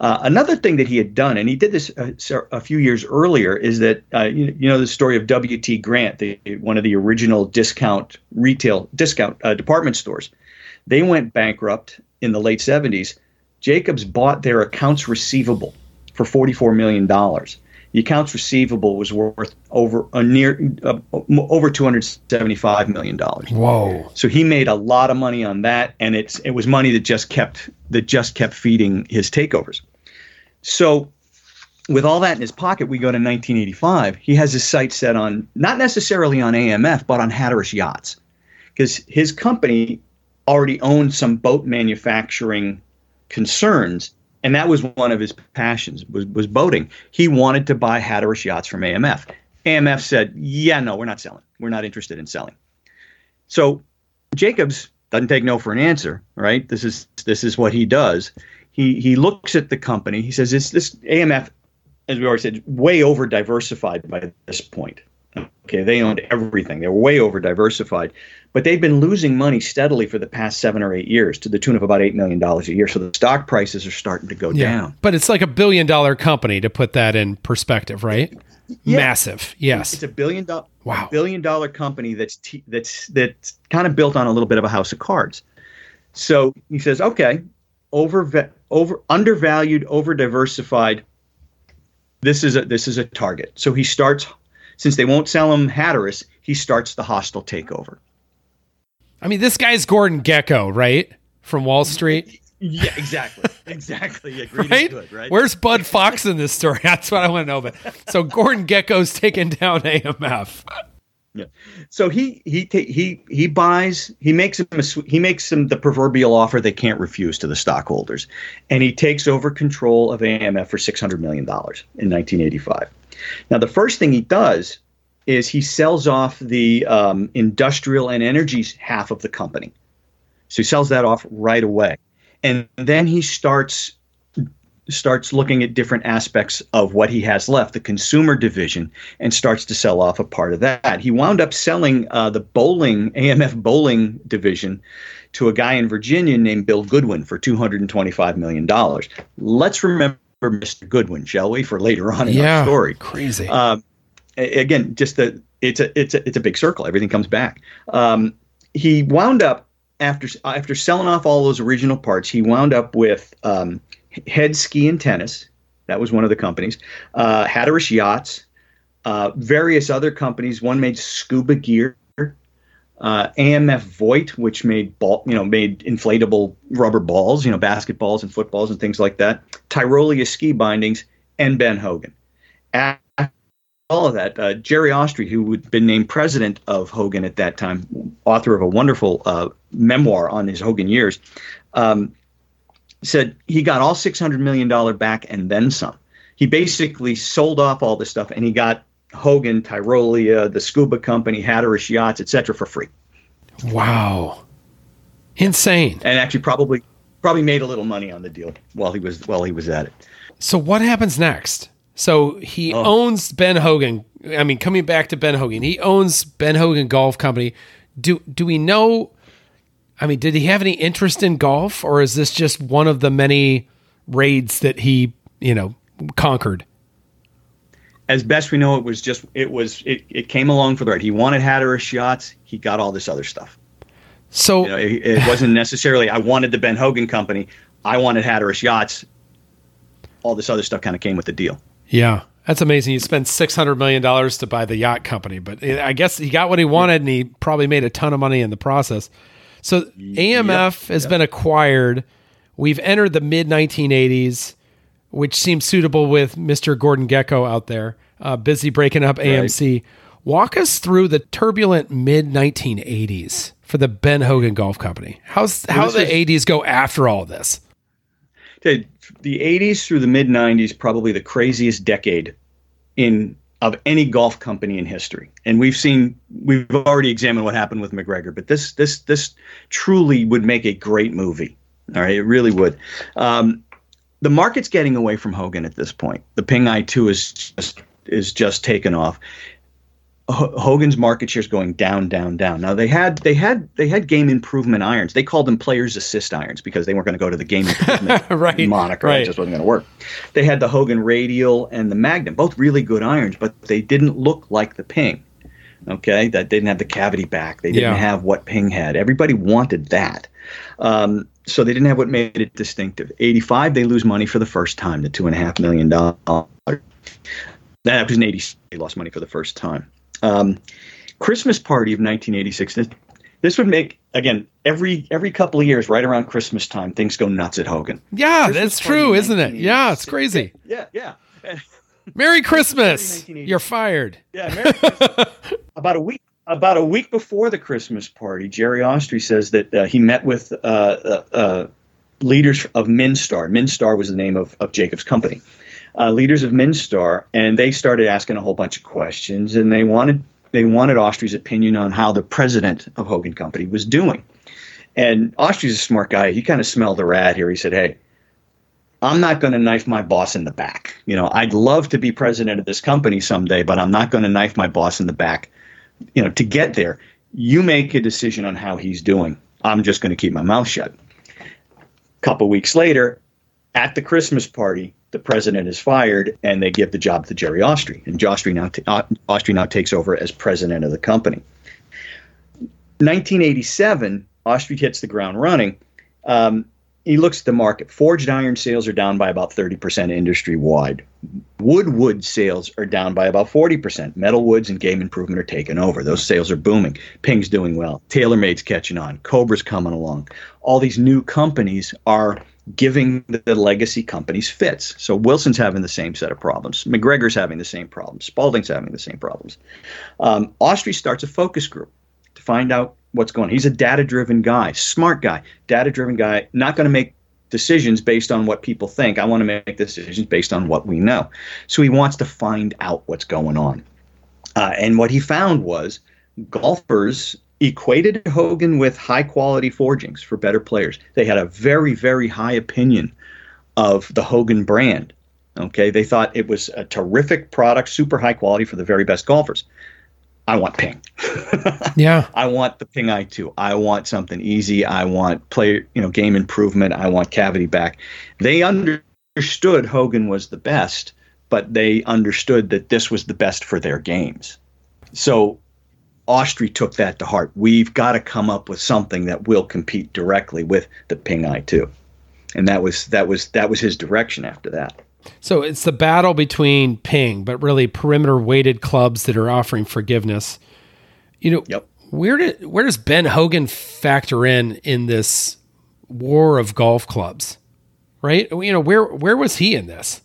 Uh, another thing that he had done, and he did this a, a few years earlier, is that uh, you, you know the story of W.T. Grant, the, one of the original discount retail discount uh, department stores. They went bankrupt in the late 70s. Jacobs bought their accounts receivable for 44 million dollars. The accounts receivable was worth over a near uh, over 275 million dollars. Whoa. So he made a lot of money on that, and it's it was money that just kept that just kept feeding his takeovers. So, with all that in his pocket, we go to 1985. He has his sights set on not necessarily on AMF, but on Hatteras Yachts, because his company already owned some boat manufacturing concerns and that was one of his passions was was boating. He wanted to buy Hatteras yachts from AMF. AMF said, "Yeah, no, we're not selling. We're not interested in selling." So Jacobs doesn't take no for an answer, right? This is this is what he does. He he looks at the company. He says, "This this AMF, as we already said, way over diversified by this point. Okay, they owned everything. They were way over diversified, but they've been losing money steadily for the past seven or eight years to the tune of about eight million dollars a year. So the stock prices are starting to go down. But it's like a billion dollar company to put that in perspective, right? Yeah. Massive. Yes. It's a billion dollar Wow. billion dollar company that's t- that's that's kind of built on a little bit of a house of cards. So he says, okay, over over undervalued, over diversified. This is a this is a target. So he starts since they won't sell him Hatteras, he starts the hostile takeover. I mean, this guy's Gordon Gekko, right? From Wall Street. Yeah, exactly. exactly. Yeah, right? good, right? Where's Bud Fox in this story? That's what I want to know. But so Gordon Gekko's taking down AMF. Yeah. So he he ta- he he buys he makes him a, he makes them the proverbial offer they can't refuse to the stockholders, and he takes over control of AMF for six hundred million dollars in 1985. Now the first thing he does is he sells off the um, industrial and energy half of the company. So he sells that off right away, and then he starts starts looking at different aspects of what he has left, the consumer division, and starts to sell off a part of that. He wound up selling uh, the bowling AMF bowling division to a guy in Virginia named Bill Goodwin for two hundred and twenty-five million dollars. Let's remember Mr. Goodwin, shall we, for later on in Yeah. our story. Crazy. Um, again, just the it's a it's a it's a big circle. Everything comes back. Um, he wound up after after selling off all those original parts. He wound up with um, Head Ski and Tennis. That was one of the companies. Uh, Hatteras Yachts. Uh, various other companies. One made scuba gear. Uh, AMF Voit, which made ball, you know, made inflatable rubber balls, you know, basketballs and footballs and things like that. Tyrolia ski bindings, and Ben Hogan. After all of that, uh, Jerry Austry, who had been named president of Hogan at that time, author of a wonderful uh, memoir on his Hogan years, um, said he got all $600 million back and then some. He basically sold off all this stuff and he got Hogan, Tyrolia, the scuba company, Hatteras Yachts, etc., for free. wow. Insane. And actually, probably probably made a little money on the deal while he was while he was at it. So what happens next? So he Oh. owns Ben Hogan. I mean, coming back to Ben Hogan, he owns Ben Hogan Golf Company. Do do we know? I mean, did he have any interest in golf, or is this just one of the many raids that he, you know, conquered? As best we know, it was just it was it, it came along for the ride. He wanted Hatteras Yachts. He got all this other stuff. So You know, it, it wasn't necessarily I wanted the Ben Hogan company. I wanted Hatteras Yachts. All this other stuff kind of came with the deal. yeah, that's amazing. You spent six hundred million dollars to buy the yacht company, but I guess he got what he wanted, and he probably made a ton of money in the process. So AMF has been acquired. We've entered the mid 1980s, which seems suitable with Mr. Gordon Gekko out there, uh, busy breaking up AMC. Walk us through the turbulent mid 1980s for the Ben Hogan Golf Company. How's how the was- 80s go after all this? The, the 80s through the mid 90s probably the craziest decade in of any golf company in history. And we've seen we've already examined what happened with MacGregor, but this this this truly would make a great movie. All right, it really would. Um, the market's getting away from Hogan at this point. The Ping I2 is just is just taken off. H- Hogan's market share is going down, down, down. Now they had they had they had game improvement irons. They called them players assist irons because they weren't going to go to the game improvement Right, moniker. right. It just wasn't going to work. They had the Hogan Radial and the Magnum, both really good irons, but they didn't look like the Ping. Okay, that didn't have the cavity back. They didn't Yeah. have what Ping had. Everybody wanted that. Um, so they didn't have what made it distinctive. 85, they lose money for the first time, the two and a half million dollars. That was in 86, they lost money for the first time. Um, Christmas party of 1986. This, this would make again every every couple of years, right around Christmas time, things go nuts at Hogan. Yeah, Christmas that's true, isn't it? Yeah, it's crazy. Yeah, yeah, Merry Christmas. You're fired. yeah. Merry Christmas. about a week about a week before the Christmas party, Jerry Austry says that uh, he met with uh, uh, uh, leaders of Minstar. Minstar was the name of, of Jacob's company. Uh, leaders of Minstar, and they started asking a whole bunch of questions, and they wanted they wanted Austry's opinion on how the president of Hogan Company was doing. And Austry's a smart guy. He kind of smelled the rat here. He said, "Hey, I'm not going to knife my boss in the back. You know, I'd love to be president of this company someday, but I'm not going to knife my boss in the back. You know, to get there, you make a decision on how he's doing. I'm just going to keep my mouth shut. A couple weeks later, at the Christmas party, the president is fired, and they give the job to Jerry Austry, and Austry now t- Austry now takes over as president of the company. 1987, Austry hits the ground running. Um, he looks at the market. Forged iron sales are down by about 30% industry wide. Wood wood sales are down by about 40%. Metal woods and game improvement are taking over. Those sales are booming. Ping's doing well. TaylorMade's catching on. Cobra's coming along. All these new companies are giving the legacy companies fits. So Wilson's having the same set of problems. MacGregor's having the same problems. Spalding's having the same problems. Um, Austry starts a focus group to find out what's going on. He's a data driven guy, smart guy, data driven guy, not going to make decisions based on what people think. I want to make decisions based on what we know. So he wants to find out what's going on. Uh, and what he found was golfers equated Hogan with high quality forgings for better players. They had a very, very high opinion of the Hogan brand. Okay, they thought it was a terrific product, super high quality for the very best golfers. I want ping. yeah. I want the ping i2. I want something easy. I want play, you know, game improvement. I want cavity back. They understood Hogan was the best, but they understood that this was the best for their games. So Austry took that to heart. We've got to come up with something that will compete directly with the ping i2. And that was that was that was his direction after that. So it's the battle between ping, but really perimeter weighted clubs that are offering forgiveness. You know, yep. where did where does Ben Hogan factor in in this war of golf clubs? Right? You know, where where was he in this?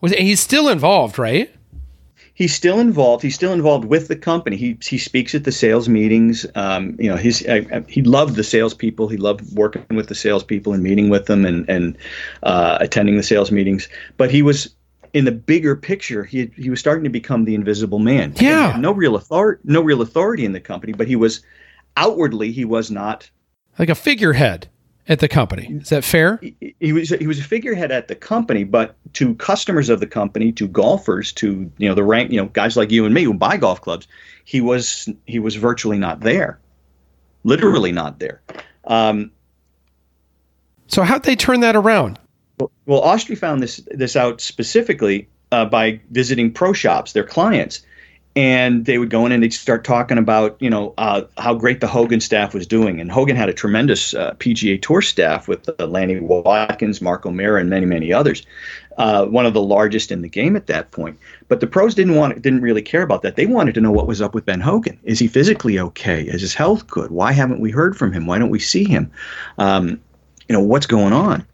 Was he's still involved, right? He's still involved. He's still involved with the company. He he speaks at the sales meetings. Um, you know, his uh, he loved the salespeople. He loved working with the salespeople and meeting with them and and uh, attending the sales meetings. But he was in the bigger picture. He he was starting to become the invisible man. Yeah, no real authority, no real authority in the company. But he was outwardly he was not like a figurehead at the company. Is that fair? He, he, was he was a figurehead at the company, but to customers of the company, to golfers, to you know the rank, you know guys like you and me who buy golf clubs, he was he was virtually not there, literally not there. Um, so how'd they turn that around? Well, well Austry found this this out specifically uh, by visiting pro shops, their clients, and they would go in and they'd start talking about you know uh, how great the Hogan staff was doing. And Hogan had a tremendous uh, PGA Tour staff with uh, Lanny Wadkins, Mark O'Meara, and many many others. Uh, one of the largest in the game at that point. But the pros didn't want didn't really care about that. They wanted to know what was up with Ben Hogan. Is he physically okay? Is his health good? Why haven't we heard from him? Why don't we see him? Um, you know what's going on.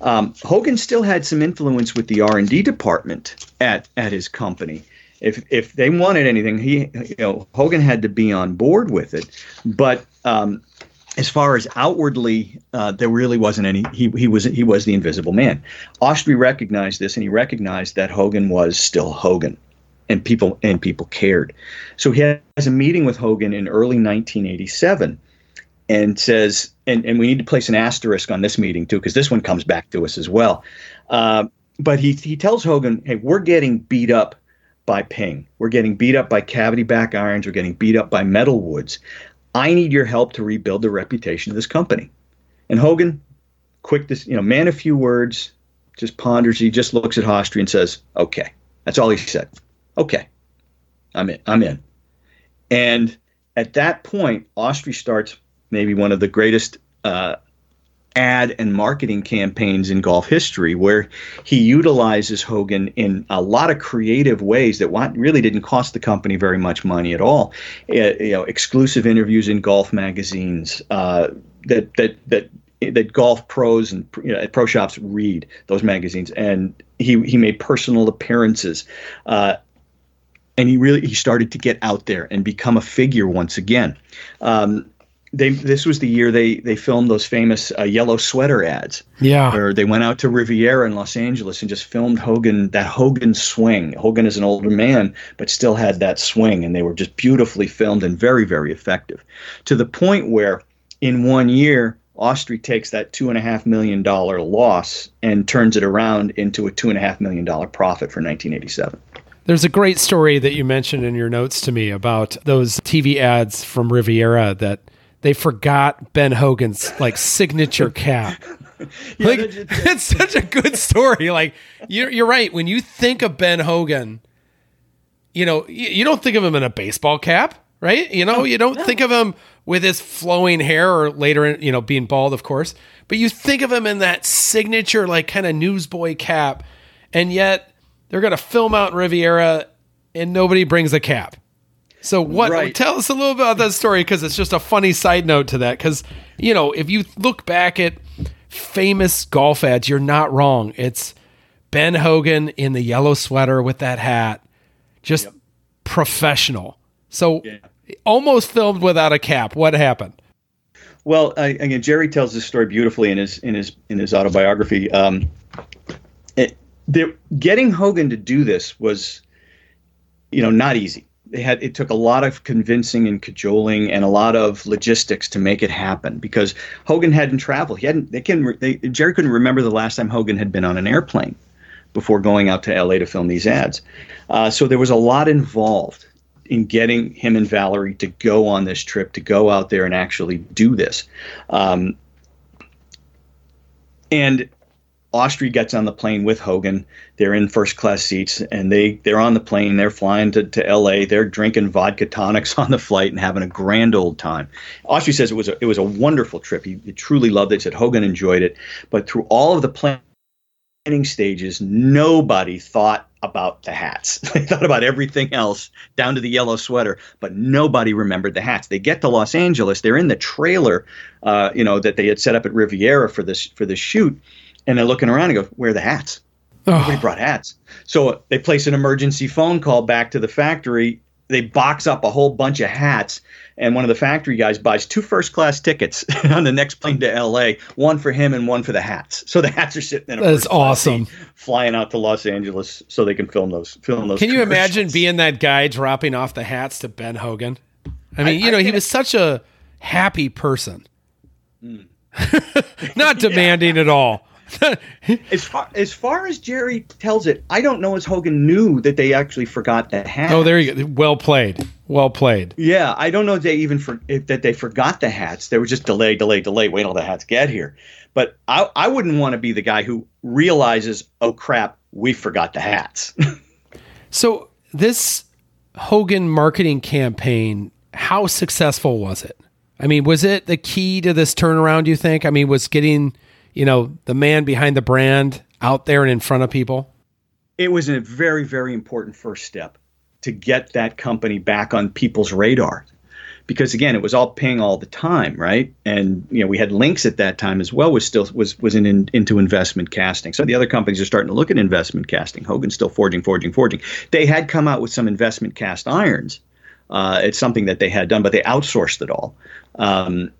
Um, Hogan still had some influence with the R and D department at at his company if if they wanted anything, he you know Hogan had to be on board with it. But um, as far as outwardly, uh, there really wasn't any. He he was he was the invisible man. Austry recognized this, and he recognized that Hogan was still Hogan, and people and people cared. So he has a meeting with Hogan in early 1987, and says, and and we need to place an asterisk on this meeting too, because this one comes back to us as well. Uh, but he he tells Hogan, hey, we're getting beat up by ping. We're getting beat up by cavity back irons. We're getting beat up by metal woods. I need your help to rebuild the reputation of this company. And Hogan, quick, this you know, man, a few words, just ponders. He just looks at Austry and says, "Okay." That's all he said. Okay, I'm in. I'm in. And at that point, Austry starts maybe one of the greatest uh, ad and marketing campaigns in golf history where he utilizes Hogan in a lot of creative ways that really didn't cost the company very much money at all. Uh, you know, exclusive interviews in golf magazines uh, that that that that golf pros and you know, pro shops read those magazines, and he he made personal appearances. Uh, and he really he started to get out there and become a figure once again. Um, they this was the year they they filmed those famous uh, yellow sweater ads. Yeah. Where they went out to Riviera in Los Angeles and just filmed Hogan that Hogan swing. Hogan is an older man, but still had that swing, and they were just beautifully filmed and very very effective, to the point where in one year. Austry takes that two and a half million dollar loss and turns it around into a two and a half million dollar profit for 1987. There's a great story that you mentioned in your notes to me about those TV ads from Riviera that they forgot Ben Hogan's like signature cap. Yeah, like that- it's such a good story. Like you're you're right. When you think of Ben Hogan, you know you, you don't think of him in a baseball cap, right? You know you don't think of him with his flowing hair or later, in, you know, being bald, of course. But you think of him in that signature like kind of newsboy cap, and yet they're gonna film out Riviera, and nobody brings a cap. So what? Right. Tell us a little bit about that story because it's just a funny side note to that. Because you know, if you look back at famous golf ads, you're not wrong. It's Ben Hogan in the yellow sweater with that hat, just professional. So almost filmed without a cap. What happened? Well, I, again, Jerry tells this story beautifully in his in his in his autobiography. Um, it, the, getting Hogan to do this was, you know, not easy. They had it took a lot of convincing and cajoling and a lot of logistics to make it happen because Hogan hadn't traveled. He hadn't. They can. They, Jerry couldn't remember the last time Hogan had been on an airplane before going out to L.A. to film these ads. Uh, so there was a lot involved in getting him and Valerie to go on this trip, to go out there and actually do this. Um, and Austry gets on the plane with Hogan. They're in first class seats, and they they're on the plane. They're flying to, to L.A. They're drinking vodka tonics on the flight and having a grand old time. Austry says it was a, it was a wonderful trip. He, he truly loved it. He said Hogan enjoyed it, but through all of the planning stages, nobody thought about the hats. they thought about everything else down to the yellow sweater, but nobody remembered the hats. They get to Los Angeles. They're in the trailer, uh, you know, that they had set up at Riviera for this for this shoot, and they're looking around and go, "Where are the hats? Nobody brought hats." So they place an emergency phone call back to the factory. They box up a whole bunch of hats, and one of the factory guys buys two first class tickets on the next plane to L.A. One for him and one for the hats. So the hats are sitting in a That's awesome. flying out to Los Angeles so they can film those film those. Can you imagine being that guy dropping off the hats to Ben Hogan? I mean, you know, he was such a happy person. Hmm. Not demanding at all. as far as far as Jerry tells it? I don't know as Hogan knew that they actually forgot the hat. oh, there you go. Well played. Well played. Yeah, I don't know if they even for, if that they forgot the hats. They were just delay, delay, delay. Wait till the hats get here. But I, I wouldn't want to be the guy who realizes, oh crap, we forgot the hats. So this Hogan marketing campaign, how successful was it? I mean, was it the key to this turnaround, you think? I mean, was getting, you know, the man behind the brand out there and in front of people? it was a very, very important first step to get that company back on people's radar. Because again, it was all ping all the time, right? And you know, we had Lynx at that time as well. Was still was was in, in, into investment casting. So the other companies are starting to look at investment casting. Hogan's still forging, forging, forging. They had come out with some investment cast irons. Uh, it's something that they had done, but they outsourced it all. Um,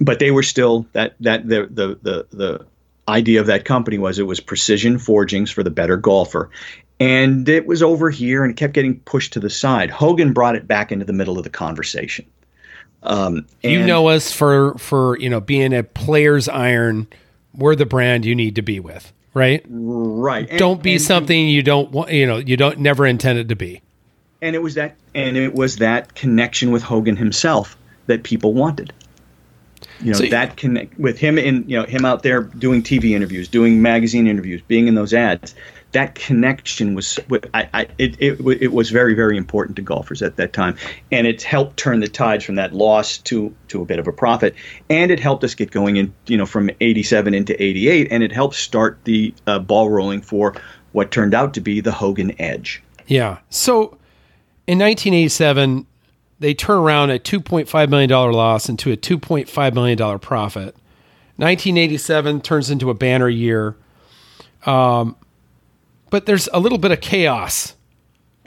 but they were still that that the the the the idea of that company was it was precision forgings for the better golfer. And it was over here and it kept getting pushed to the side. Hogan brought it back into the middle of the conversation. Um, You know us for for, you know, being a player's iron, we're the brand you need to be with, right? right? And- don't be and- something you don't want, you know, you don't never intended to be. and it was that and it was that connection with Hogan himself that people wanted. You know So- that connect with him in you know him out there doing TV interviews, doing magazine interviews, being in those ads. That connection was I, I it, it it was very very important to golfers at that time, and it helped turn the tides from that loss to to a bit of a profit, and it helped us get going in you know from '87 into '88, and it helped start the uh, ball rolling for what turned out to be the Hogan Edge. Yeah. So in 1987, they turn around a $2.5 million loss into a $2.5 million profit. 1987 turns into a banner year. Um, but there's a little bit of chaos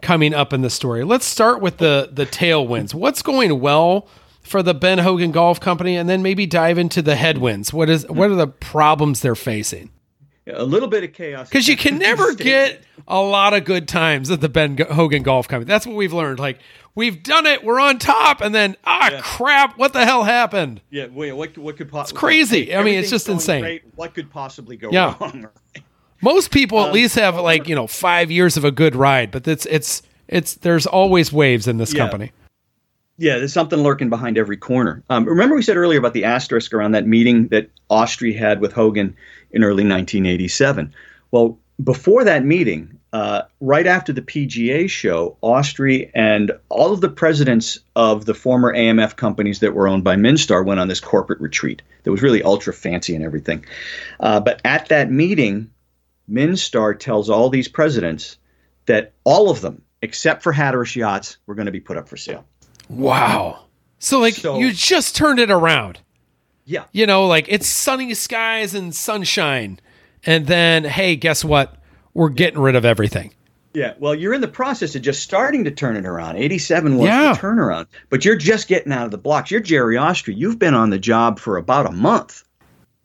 coming up in the story. Let's start with the the tailwinds. What's going well for the Ben Hogan Golf Company, and then maybe dive into the headwinds. What is what are the problems they're facing? A little bit of chaos Because you can never get a lot of good times at the Ben Hogan Golf Company. That's what we've learned. Like we've done it, we're on top, and then ah Yeah. crap, what the hell happened? Yeah, wait, what, what could possibly? crazy. I mean, it's just insane. What could possibly go Yeah. wrong? Most people at least have like you know five years of a good ride, but it's it's it's there's always waves in this Yeah. company. Yeah, there's something lurking behind every corner. Um, remember, we said earlier about the asterisk around that meeting that Austry had with Hogan in early 1987. Well, before that meeting, uh, right after the PGA show, Austry and all of the presidents of the former AMF companies that were owned by Minstar went on this corporate retreat that was really ultra fancy and everything. Uh, but at that meeting, Minstar tells all these presidents that all of them, except for Hatteras Yachts, were going to be put up for sale. Wow. So like So- you just turned it around. Yeah. You know, like it's sunny skies and sunshine. And then, hey, guess what? We're getting rid of everything. Yeah, well, you're in the process of just starting to turn it around. 87 was Yeah. the turnaround, but you're just getting out of the blocks. You're Jerry Austry. You've been on the job for about a month,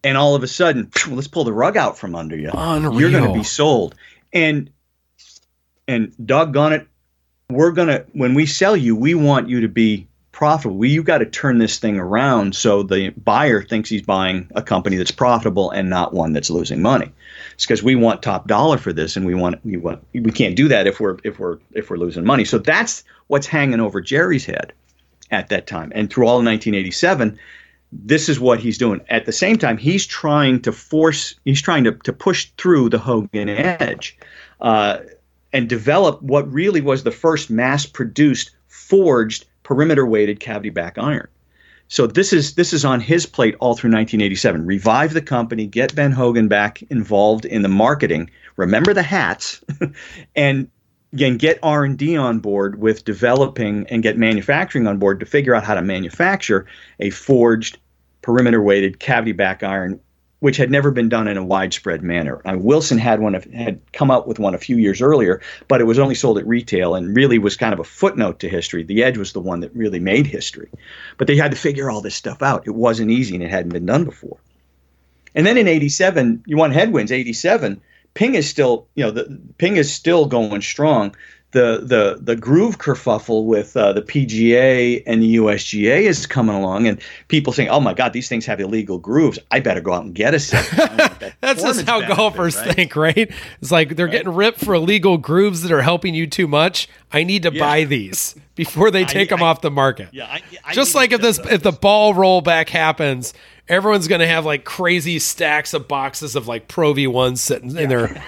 and all of a sudden, let's pull the rug out from under you. Unreal. You're going to be sold, and and doggone it, we're gonna when we sell you, we want you to be profitable. You've got to turn this thing around so the buyer thinks he's buying a company that's profitable and not one that's losing money. It's because we want top dollar for this, and we want we want we can't do that if we're if we're if we're losing money. So that's what's hanging over Jerry's head at that time, and through all of 1987. This is what he's doing. At the same time, he's trying to force, he's trying to, to push through the Hogan edge uh, and develop what really was the first mass produced, forged, perimeter weighted cavity back iron. So this is this is on his plate all through 1987. Revive the company, get Ben Hogan back involved in the marketing. Remember the hats, and again get R&D on board with developing and get manufacturing on board to figure out how to manufacture a forged perimeter weighted cavity back iron which had never been done in a widespread manner. Uh, Wilson had one of, had come out with one a few years earlier, but it was only sold at retail and really was kind of a footnote to history. The Edge was the one that really made history, but they had to figure all this stuff out. It wasn't easy and it hadn't been done before. And then in '87, you want headwinds. '87, Ping is still, you know, the Ping is still going strong. The the the groove kerfuffle with uh, the PGA and the USGA is coming along, and people saying, "Oh my God, these things have illegal grooves. I better go out and get a set." That That's just how benefit, golfers right? think, right? It's like they're getting ripped for illegal grooves that are helping you too much. I need to Yeah. buy these before they take them I- off the market. Yeah, I, I Just like if this if the ball rollback happens, everyone's going to have like crazy stacks of boxes of like Pro V1s sitting in there.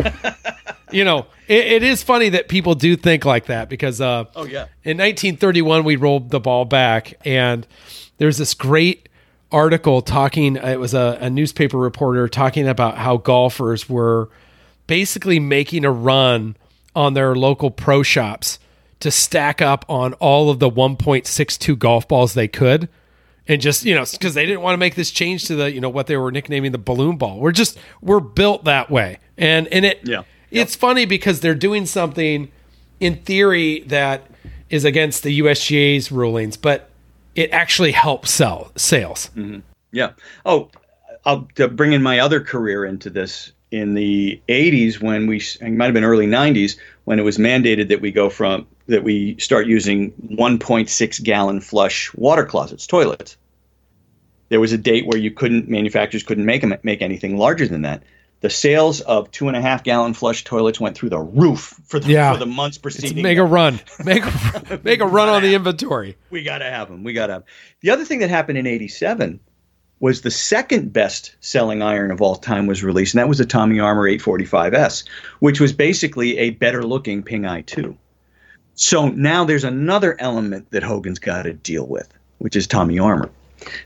you know, it, it is funny that people do think like that because uh, Oh, yeah. in 1931 we rolled the ball back and there's this great article talking it was a, a newspaper reporter talking about how golfers were basically making a run on their local pro shops to stack up on all of the 1.62 golf balls they could and just you know because they didn't want to make this change to the you know what they were nicknaming the balloon ball we're just we're built that way and and it Yeah. it's funny because they're doing something in theory that is against the USGA's rulings but it actually helps sell sales mm-hmm. Yeah. Oh, I'll to bring in my other career into this. In the 80s, when we, it might have been early 90s, when it was mandated that we go from, that we start using 1.6 gallon flush water closets, toilets. There was a date where you couldn't, manufacturers couldn't make them, make anything larger than that. The sales of two and a half gallon flush toilets went through the roof for the, Yeah. for the months preceding. make a run make a, make a run on the inventory we got to have them. We got to have. The other thing that happened in '87 was the second best selling iron of all time was released, and that was the Tommy Armour 845S, which was basically a better looking Ping Eye 2. So now there's another element that Hogan's got to deal with, which is Tommy Armour.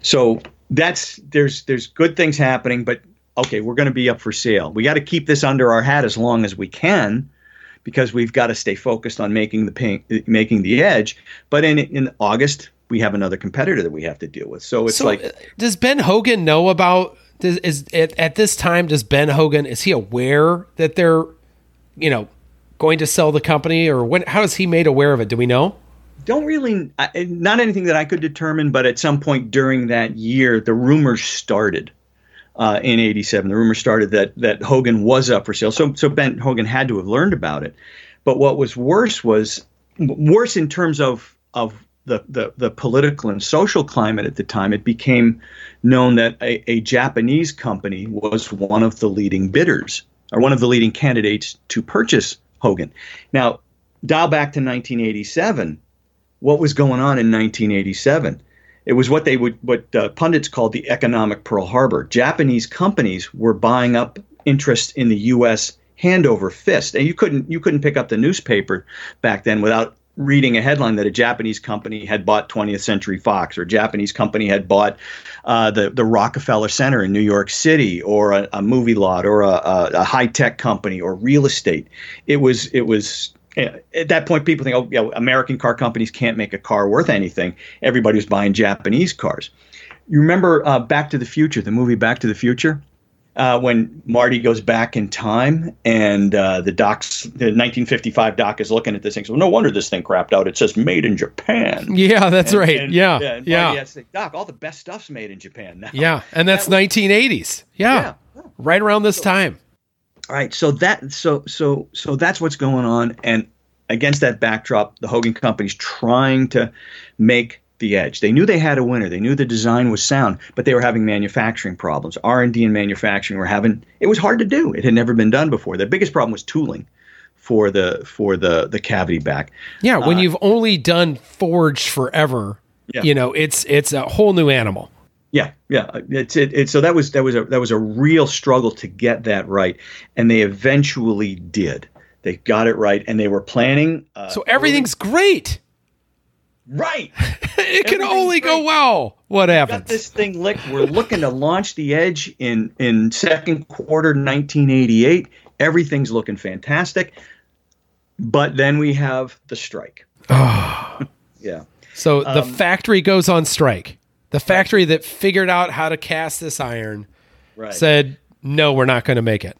So that's there's there's good things happening, but okay, we're going to be up for sale. We got to keep this under our hat as long as we can because we've got to stay focused on making the ping, making the edge. But in in August, we have another competitor that we have to deal with. So it's so like does Ben Hogan know about does, is at, at this time does Ben Hogan is he aware that they're you know going to sell the company or when how is he made aware of it do we know don't really not anything that I could determine, but at some point during that year, the rumors started. Uh, in '87, the rumor started that that Hogan was up for sale. So so Ben Hogan had to have learned about it. But what was worse was worse in terms of of the, the, the political and social climate at the time, it became known that a, a Japanese company was one of the leading bidders or one of the leading candidates to purchase Hogan. Now, dial back to 1987. What was going on in 1987? It was what they would, what uh, pundits called the economic Pearl Harbor. Japanese companies were buying up interest in the U.S. hand over fist, and you couldn't you couldn't pick up the newspaper back then without reading a headline that a Japanese company had bought 20th Century Fox, or a Japanese company had bought uh, the the Rockefeller Center in New York City, or a, a movie lot, or a, a, high tech company, or real estate. It was it was at that point, people think, oh, yeah, American car companies can't make a car worth anything. Everybody was buying Japanese cars. You remember uh, Back to the Future, the movie Back to the Future? Uh, when Marty goes back in time and uh, the doc's the 1955 doc is looking at this thing. So no wonder this thing crapped out. It says made in Japan. Yeah, that's And- right. and- yeah, yeah. and yeah, has say, Doc, all the best stuff's made in Japan now. yeah. And that's 1980s. Yeah. Yeah. right around this time. All right, so that so so so that's what's going on, and against that backdrop, the Hogan Company's trying to make the edge. They knew they had a winner. They knew the design was sound, but they were having manufacturing problems. R and manufacturing were having. It was hard to do. It had never been done before. The biggest problem was tooling for the for the the cavity back. Yeah, when you've only done forged forever, Yeah. you know, it's it's a whole new animal. Yeah, yeah. It's it, it. So that was that was a that was a real struggle to get that right, and they eventually did. They got it right, and they were planning. Uh, So everything's great. Right. It can only go well. What got happens? this thing licked. We're looking to launch the Edge in in second quarter 1988. Everything's looking fantastic, but then we have the strike. yeah, So the Um, factory goes on strike. The factory that figured out how to cast this iron right. said, "No, we're not going to make it."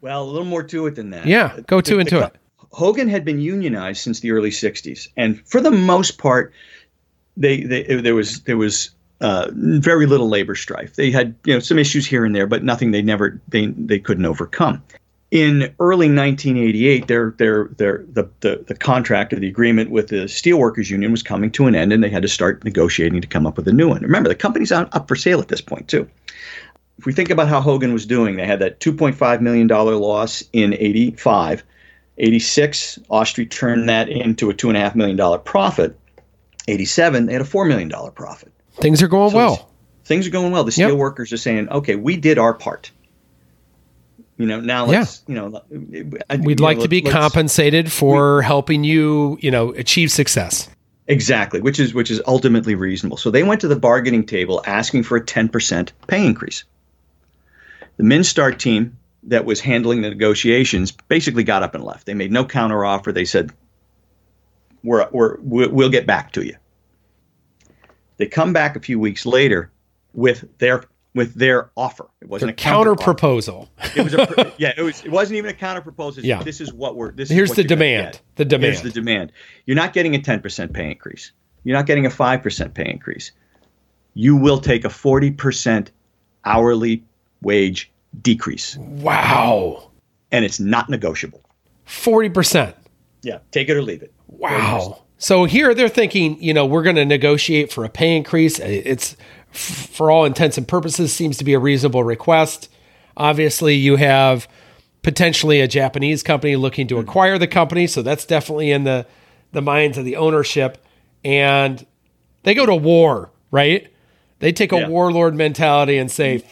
well, a little more to it than that. Yeah, go to into it. Hogan had been unionized since the early '60s, and for the most part, they, they there was there was uh, very little labor strife. They had you know some issues here and there, but nothing they never they they couldn't overcome. In early 1988, their their their the, the the contract or the agreement with the Steelworkers Union was coming to an end, and they had to start negotiating to come up with a new one. Remember, the company's out, up for sale at this point too. If we think about how Hogan was doing, they had that 2.5 million dollar loss in '85. 86, Austry turned that into a two and a half million dollar profit. 87, they had a four million dollar profit. Things are going So well. Things are going well. The Yep. steel workers are saying, "Okay, we did our part." You know, now let's, you know, I- We'd you like know, to be compensated for helping you, you know, achieve success. Exactly, which is which is ultimately reasonable. So they went to the bargaining table asking for a 10% pay increase. The Minstar team that was handling the negotiations basically got up and left. They made no counteroffer. They said, "We're, we're we'll get back to you." They come back a few weeks later with their with their offer. It wasn't a counter counter proposal. It was a, yeah, it was it wasn't even a counter proposal. Yeah. This is what we're. This Here's is the demand. The demand. Here's the demand. You're not getting a 10% pay increase. You're not getting a 5% pay increase. You will take a 40% hourly wage decrease, Wow. and it's not negotiable. 40%. Yeah, take it or leave it. Wow. So here they're thinking, you know, we're going to negotiate for a pay increase. It's, for all intents and purposes, seems to be a reasonable request. Obviously, you have potentially a Japanese company looking to hmm. acquire the company, so that's definitely in the the minds of the ownership. And they go to war, right? They take a Yeah. warlord mentality and say hmm.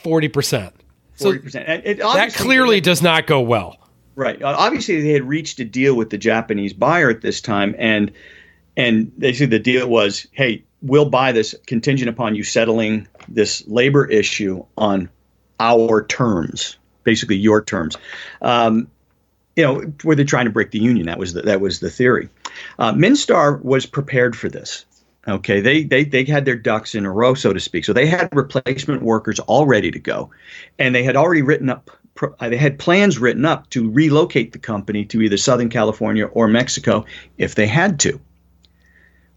Forty percent. So 40%. And it that clearly does not go well. Right. Uh, Obviously, they had reached a deal with the Japanese buyer at this time, and and they said the deal was, hey, we'll buy this contingent upon you settling this labor issue on our terms, basically your terms. Um, you know, were they trying to break the union? That was the, that was the theory. Uh, Minstar was prepared for this. Okay, they, they they had their ducks in a row, so to speak. So they had replacement workers all ready to go, and they had already written up. uh, They had plans written up to relocate the company to either Southern California or Mexico if they had to.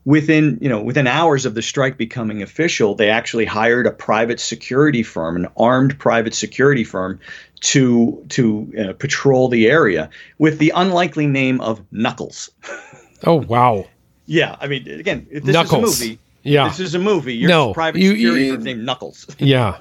within you know within hours of the strike becoming official, they actually hired a private security firm, an armed private security firm, to to uh, patrol the area with the unlikely name of Knuckles. Oh wow! Yeah, I mean, again, if this Knuckles. is a movie, Yeah. this is a movie. Your No, private you- security you- firm named Knuckles. Yeah,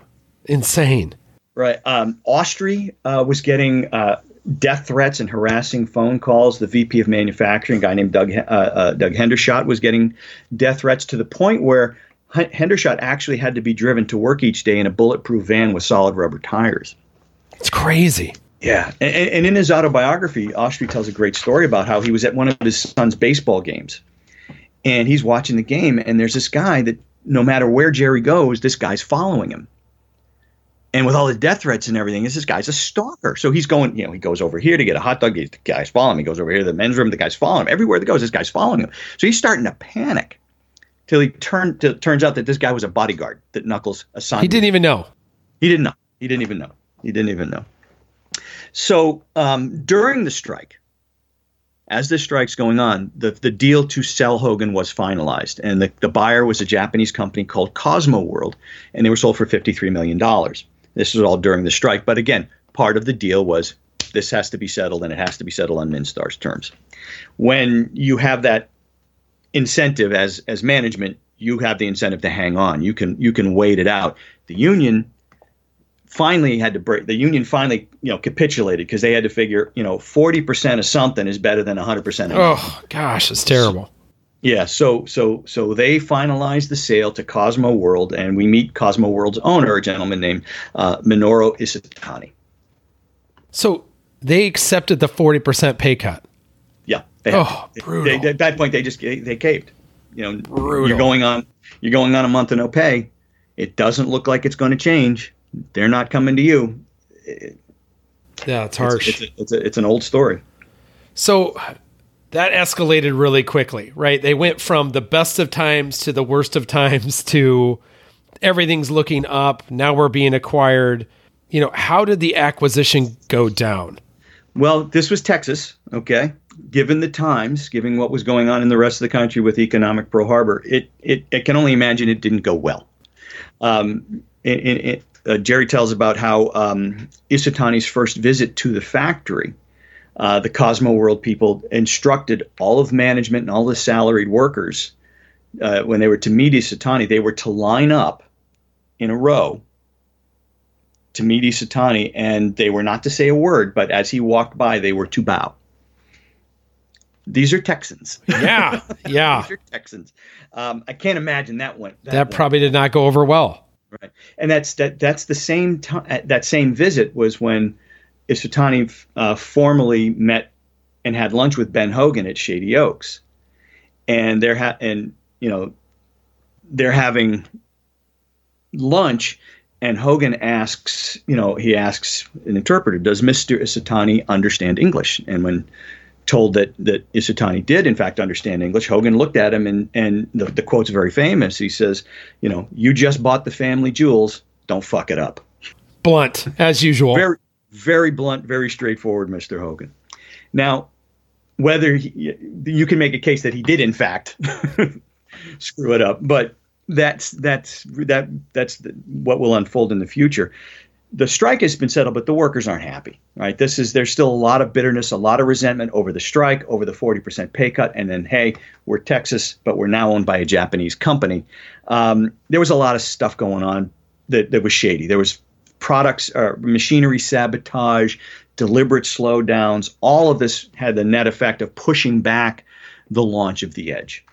insane. Right. Um, Austry uh, was getting uh, death threats and harassing phone calls. The VP of manufacturing, a guy named Doug uh, uh, Doug Hendershot, was getting death threats to the point where Hendershot actually had to be driven to work each day in a bulletproof van with solid rubber tires. It's crazy. Yeah, and, and in his autobiography, Austry tells a great story about how he was at one of his son's baseball games, and he's watching the game, and there's this guy that no matter where Jerry goes, this guy's following him. And with all the death threats and everything, this guy's a stalker. So he's going, you know, he goes over here to get a hot dog. The guy's following him. He goes over here to the men's room. The guy's following him. Everywhere he goes, this guy's following him. So he's starting to panic. Till he turned. Till, turns out that this guy was a bodyguard that Knuckles assigned. He didn't even know. He didn't know. He didn't even know. He didn't even know. So um, during the strike, as the strike's going on, the, the deal to sell Hogan was finalized, and the, the buyer was a Japanese company called Cosmo World, and they were sold for $53 million. This was all during the strike, but again, part of the deal was this has to be settled, and it has to be settled on Minstar's terms. When you have that incentive as as management, you have the incentive to hang on. You can you can wait it out. The union finally had to break. The union finally you know capitulated because they had to figure you know forty percent of something is better than hundred percent. Oh gosh, it's terrible. Yeah, so so so they finalized the sale to Cosmo World, and we meet Cosmo World's owner, a gentleman named uh, Minoru Isatani. So they accepted the forty percent pay cut. Yeah. They Oh, they- brutal. they- at that point, they just they, they caved. You know, Brutal. you're going on you're going on a month of no pay. It doesn't look like it's going to change. They're not coming to you. Yeah, it's harsh. It's, it's, a, it's, a, it's an old story. So that escalated really quickly, right? They went from the best of times to the worst of times to everything's looking up. Now we're being acquired. You know, how did the acquisition go down? Well, this was Texas, okay? Given the times, given what was going on in the rest of the country with economic Pearl Harbor, it, it, it can only imagine it didn't go well. Um, in, in- uh, Jerry tells about how um, Isatani's first visit to the factory, uh, the Cosmo World people instructed all of management and all the salaried workers uh, when they were to meet Isatani, they were to line up in a row to meet Isatani, and they were not to say a word, but as he walked by, they were to bow. These are Texans. Yeah, yeah. These are Texans. Um, I can't imagine that went. That went probably did not go over well. Right. And that's that. That's the same time. That same visit was when Isatani uh, formally met and had lunch with Ben Hogan at Shady Oaks, and they're ha- and you know they're having lunch and Hogan asks, you know, he asks an interpreter, does Mr. Isatani understand English? And when told that that Isatani did in fact understand English, Hogan looked at him and and the, the quote's very famous. He says, you know, you just bought the family jewels, don't fuck it up. Blunt, as usual. Very very blunt, very straightforward, Mr. Hogan. Now, whether he, you can make a case that he did in fact screw it up, but that's that's that that's the, what will unfold in the future. The strike has been settled, but the workers aren't happy. Right? This is there's still a lot of bitterness, a lot of resentment over the strike, over the 40% pay cut, and then hey, we're Texas, but we're now owned by a Japanese company. Um, there was a lot of stuff going on that, that was shady. There was products, uh, machinery sabotage, deliberate slowdowns. All of this had the net effect of pushing back the launch of the Edge.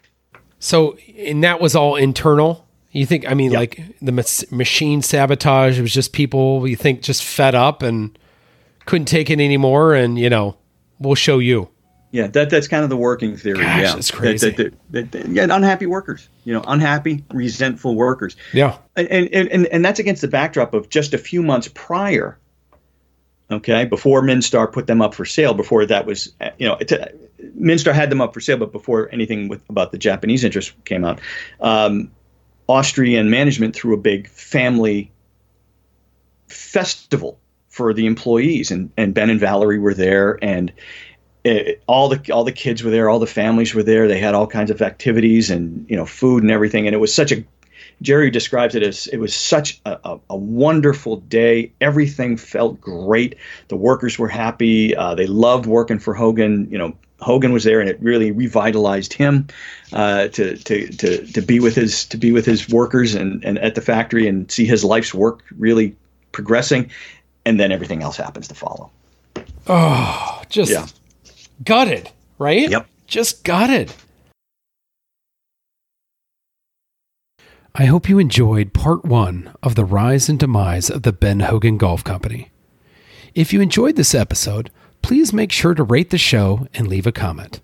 So, and that was all internal. You think? I mean, Yeah. like the mas- machine sabotage. It was just people. You think just fed up and couldn't take it anymore, and you know, we'll show you. Yeah, that that's kind of the working theory. Gosh, yeah, that's crazy. That- that- that- yeah, unhappy workers. You know, unhappy, resentful workers. Yeah. and, and, and, and that's against the backdrop of just a few months prior okay before minstar put them up for sale before that was you know it's a, minstar had them up for sale but before anything with about the japanese interest came out um, Austry's management threw a big family festival for the employees and, and ben and valerie were there and it, all the all the kids were there, all the families were there. They had all kinds of activities and you know food and everything, and it was such a Jerry describes it as it was such a, a, a wonderful day. Everything felt great. The workers were happy. Uh, they loved working for Hogan. You know, Hogan was there, and it really revitalized him uh, to, to to to be with his to be with his workers and, and at the factory and see his life's work really progressing. And then everything else happens to follow. Oh, just Yeah. gutted, right? Yep. Just gutted. I hope you enjoyed part one of the rise and demise of the Ben Hogan Golf Company. If you enjoyed this episode, please make sure to rate the show and leave a comment.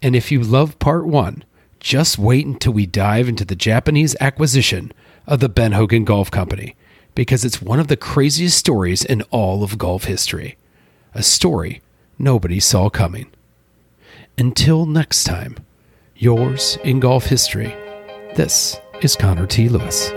And if you love part one, just wait until we dive into the Japanese acquisition of the Ben Hogan Golf Company, because it's one of the craziest stories in all of golf history. A story nobody saw coming. Until next time, yours in golf history, this is Connor T. Lewis.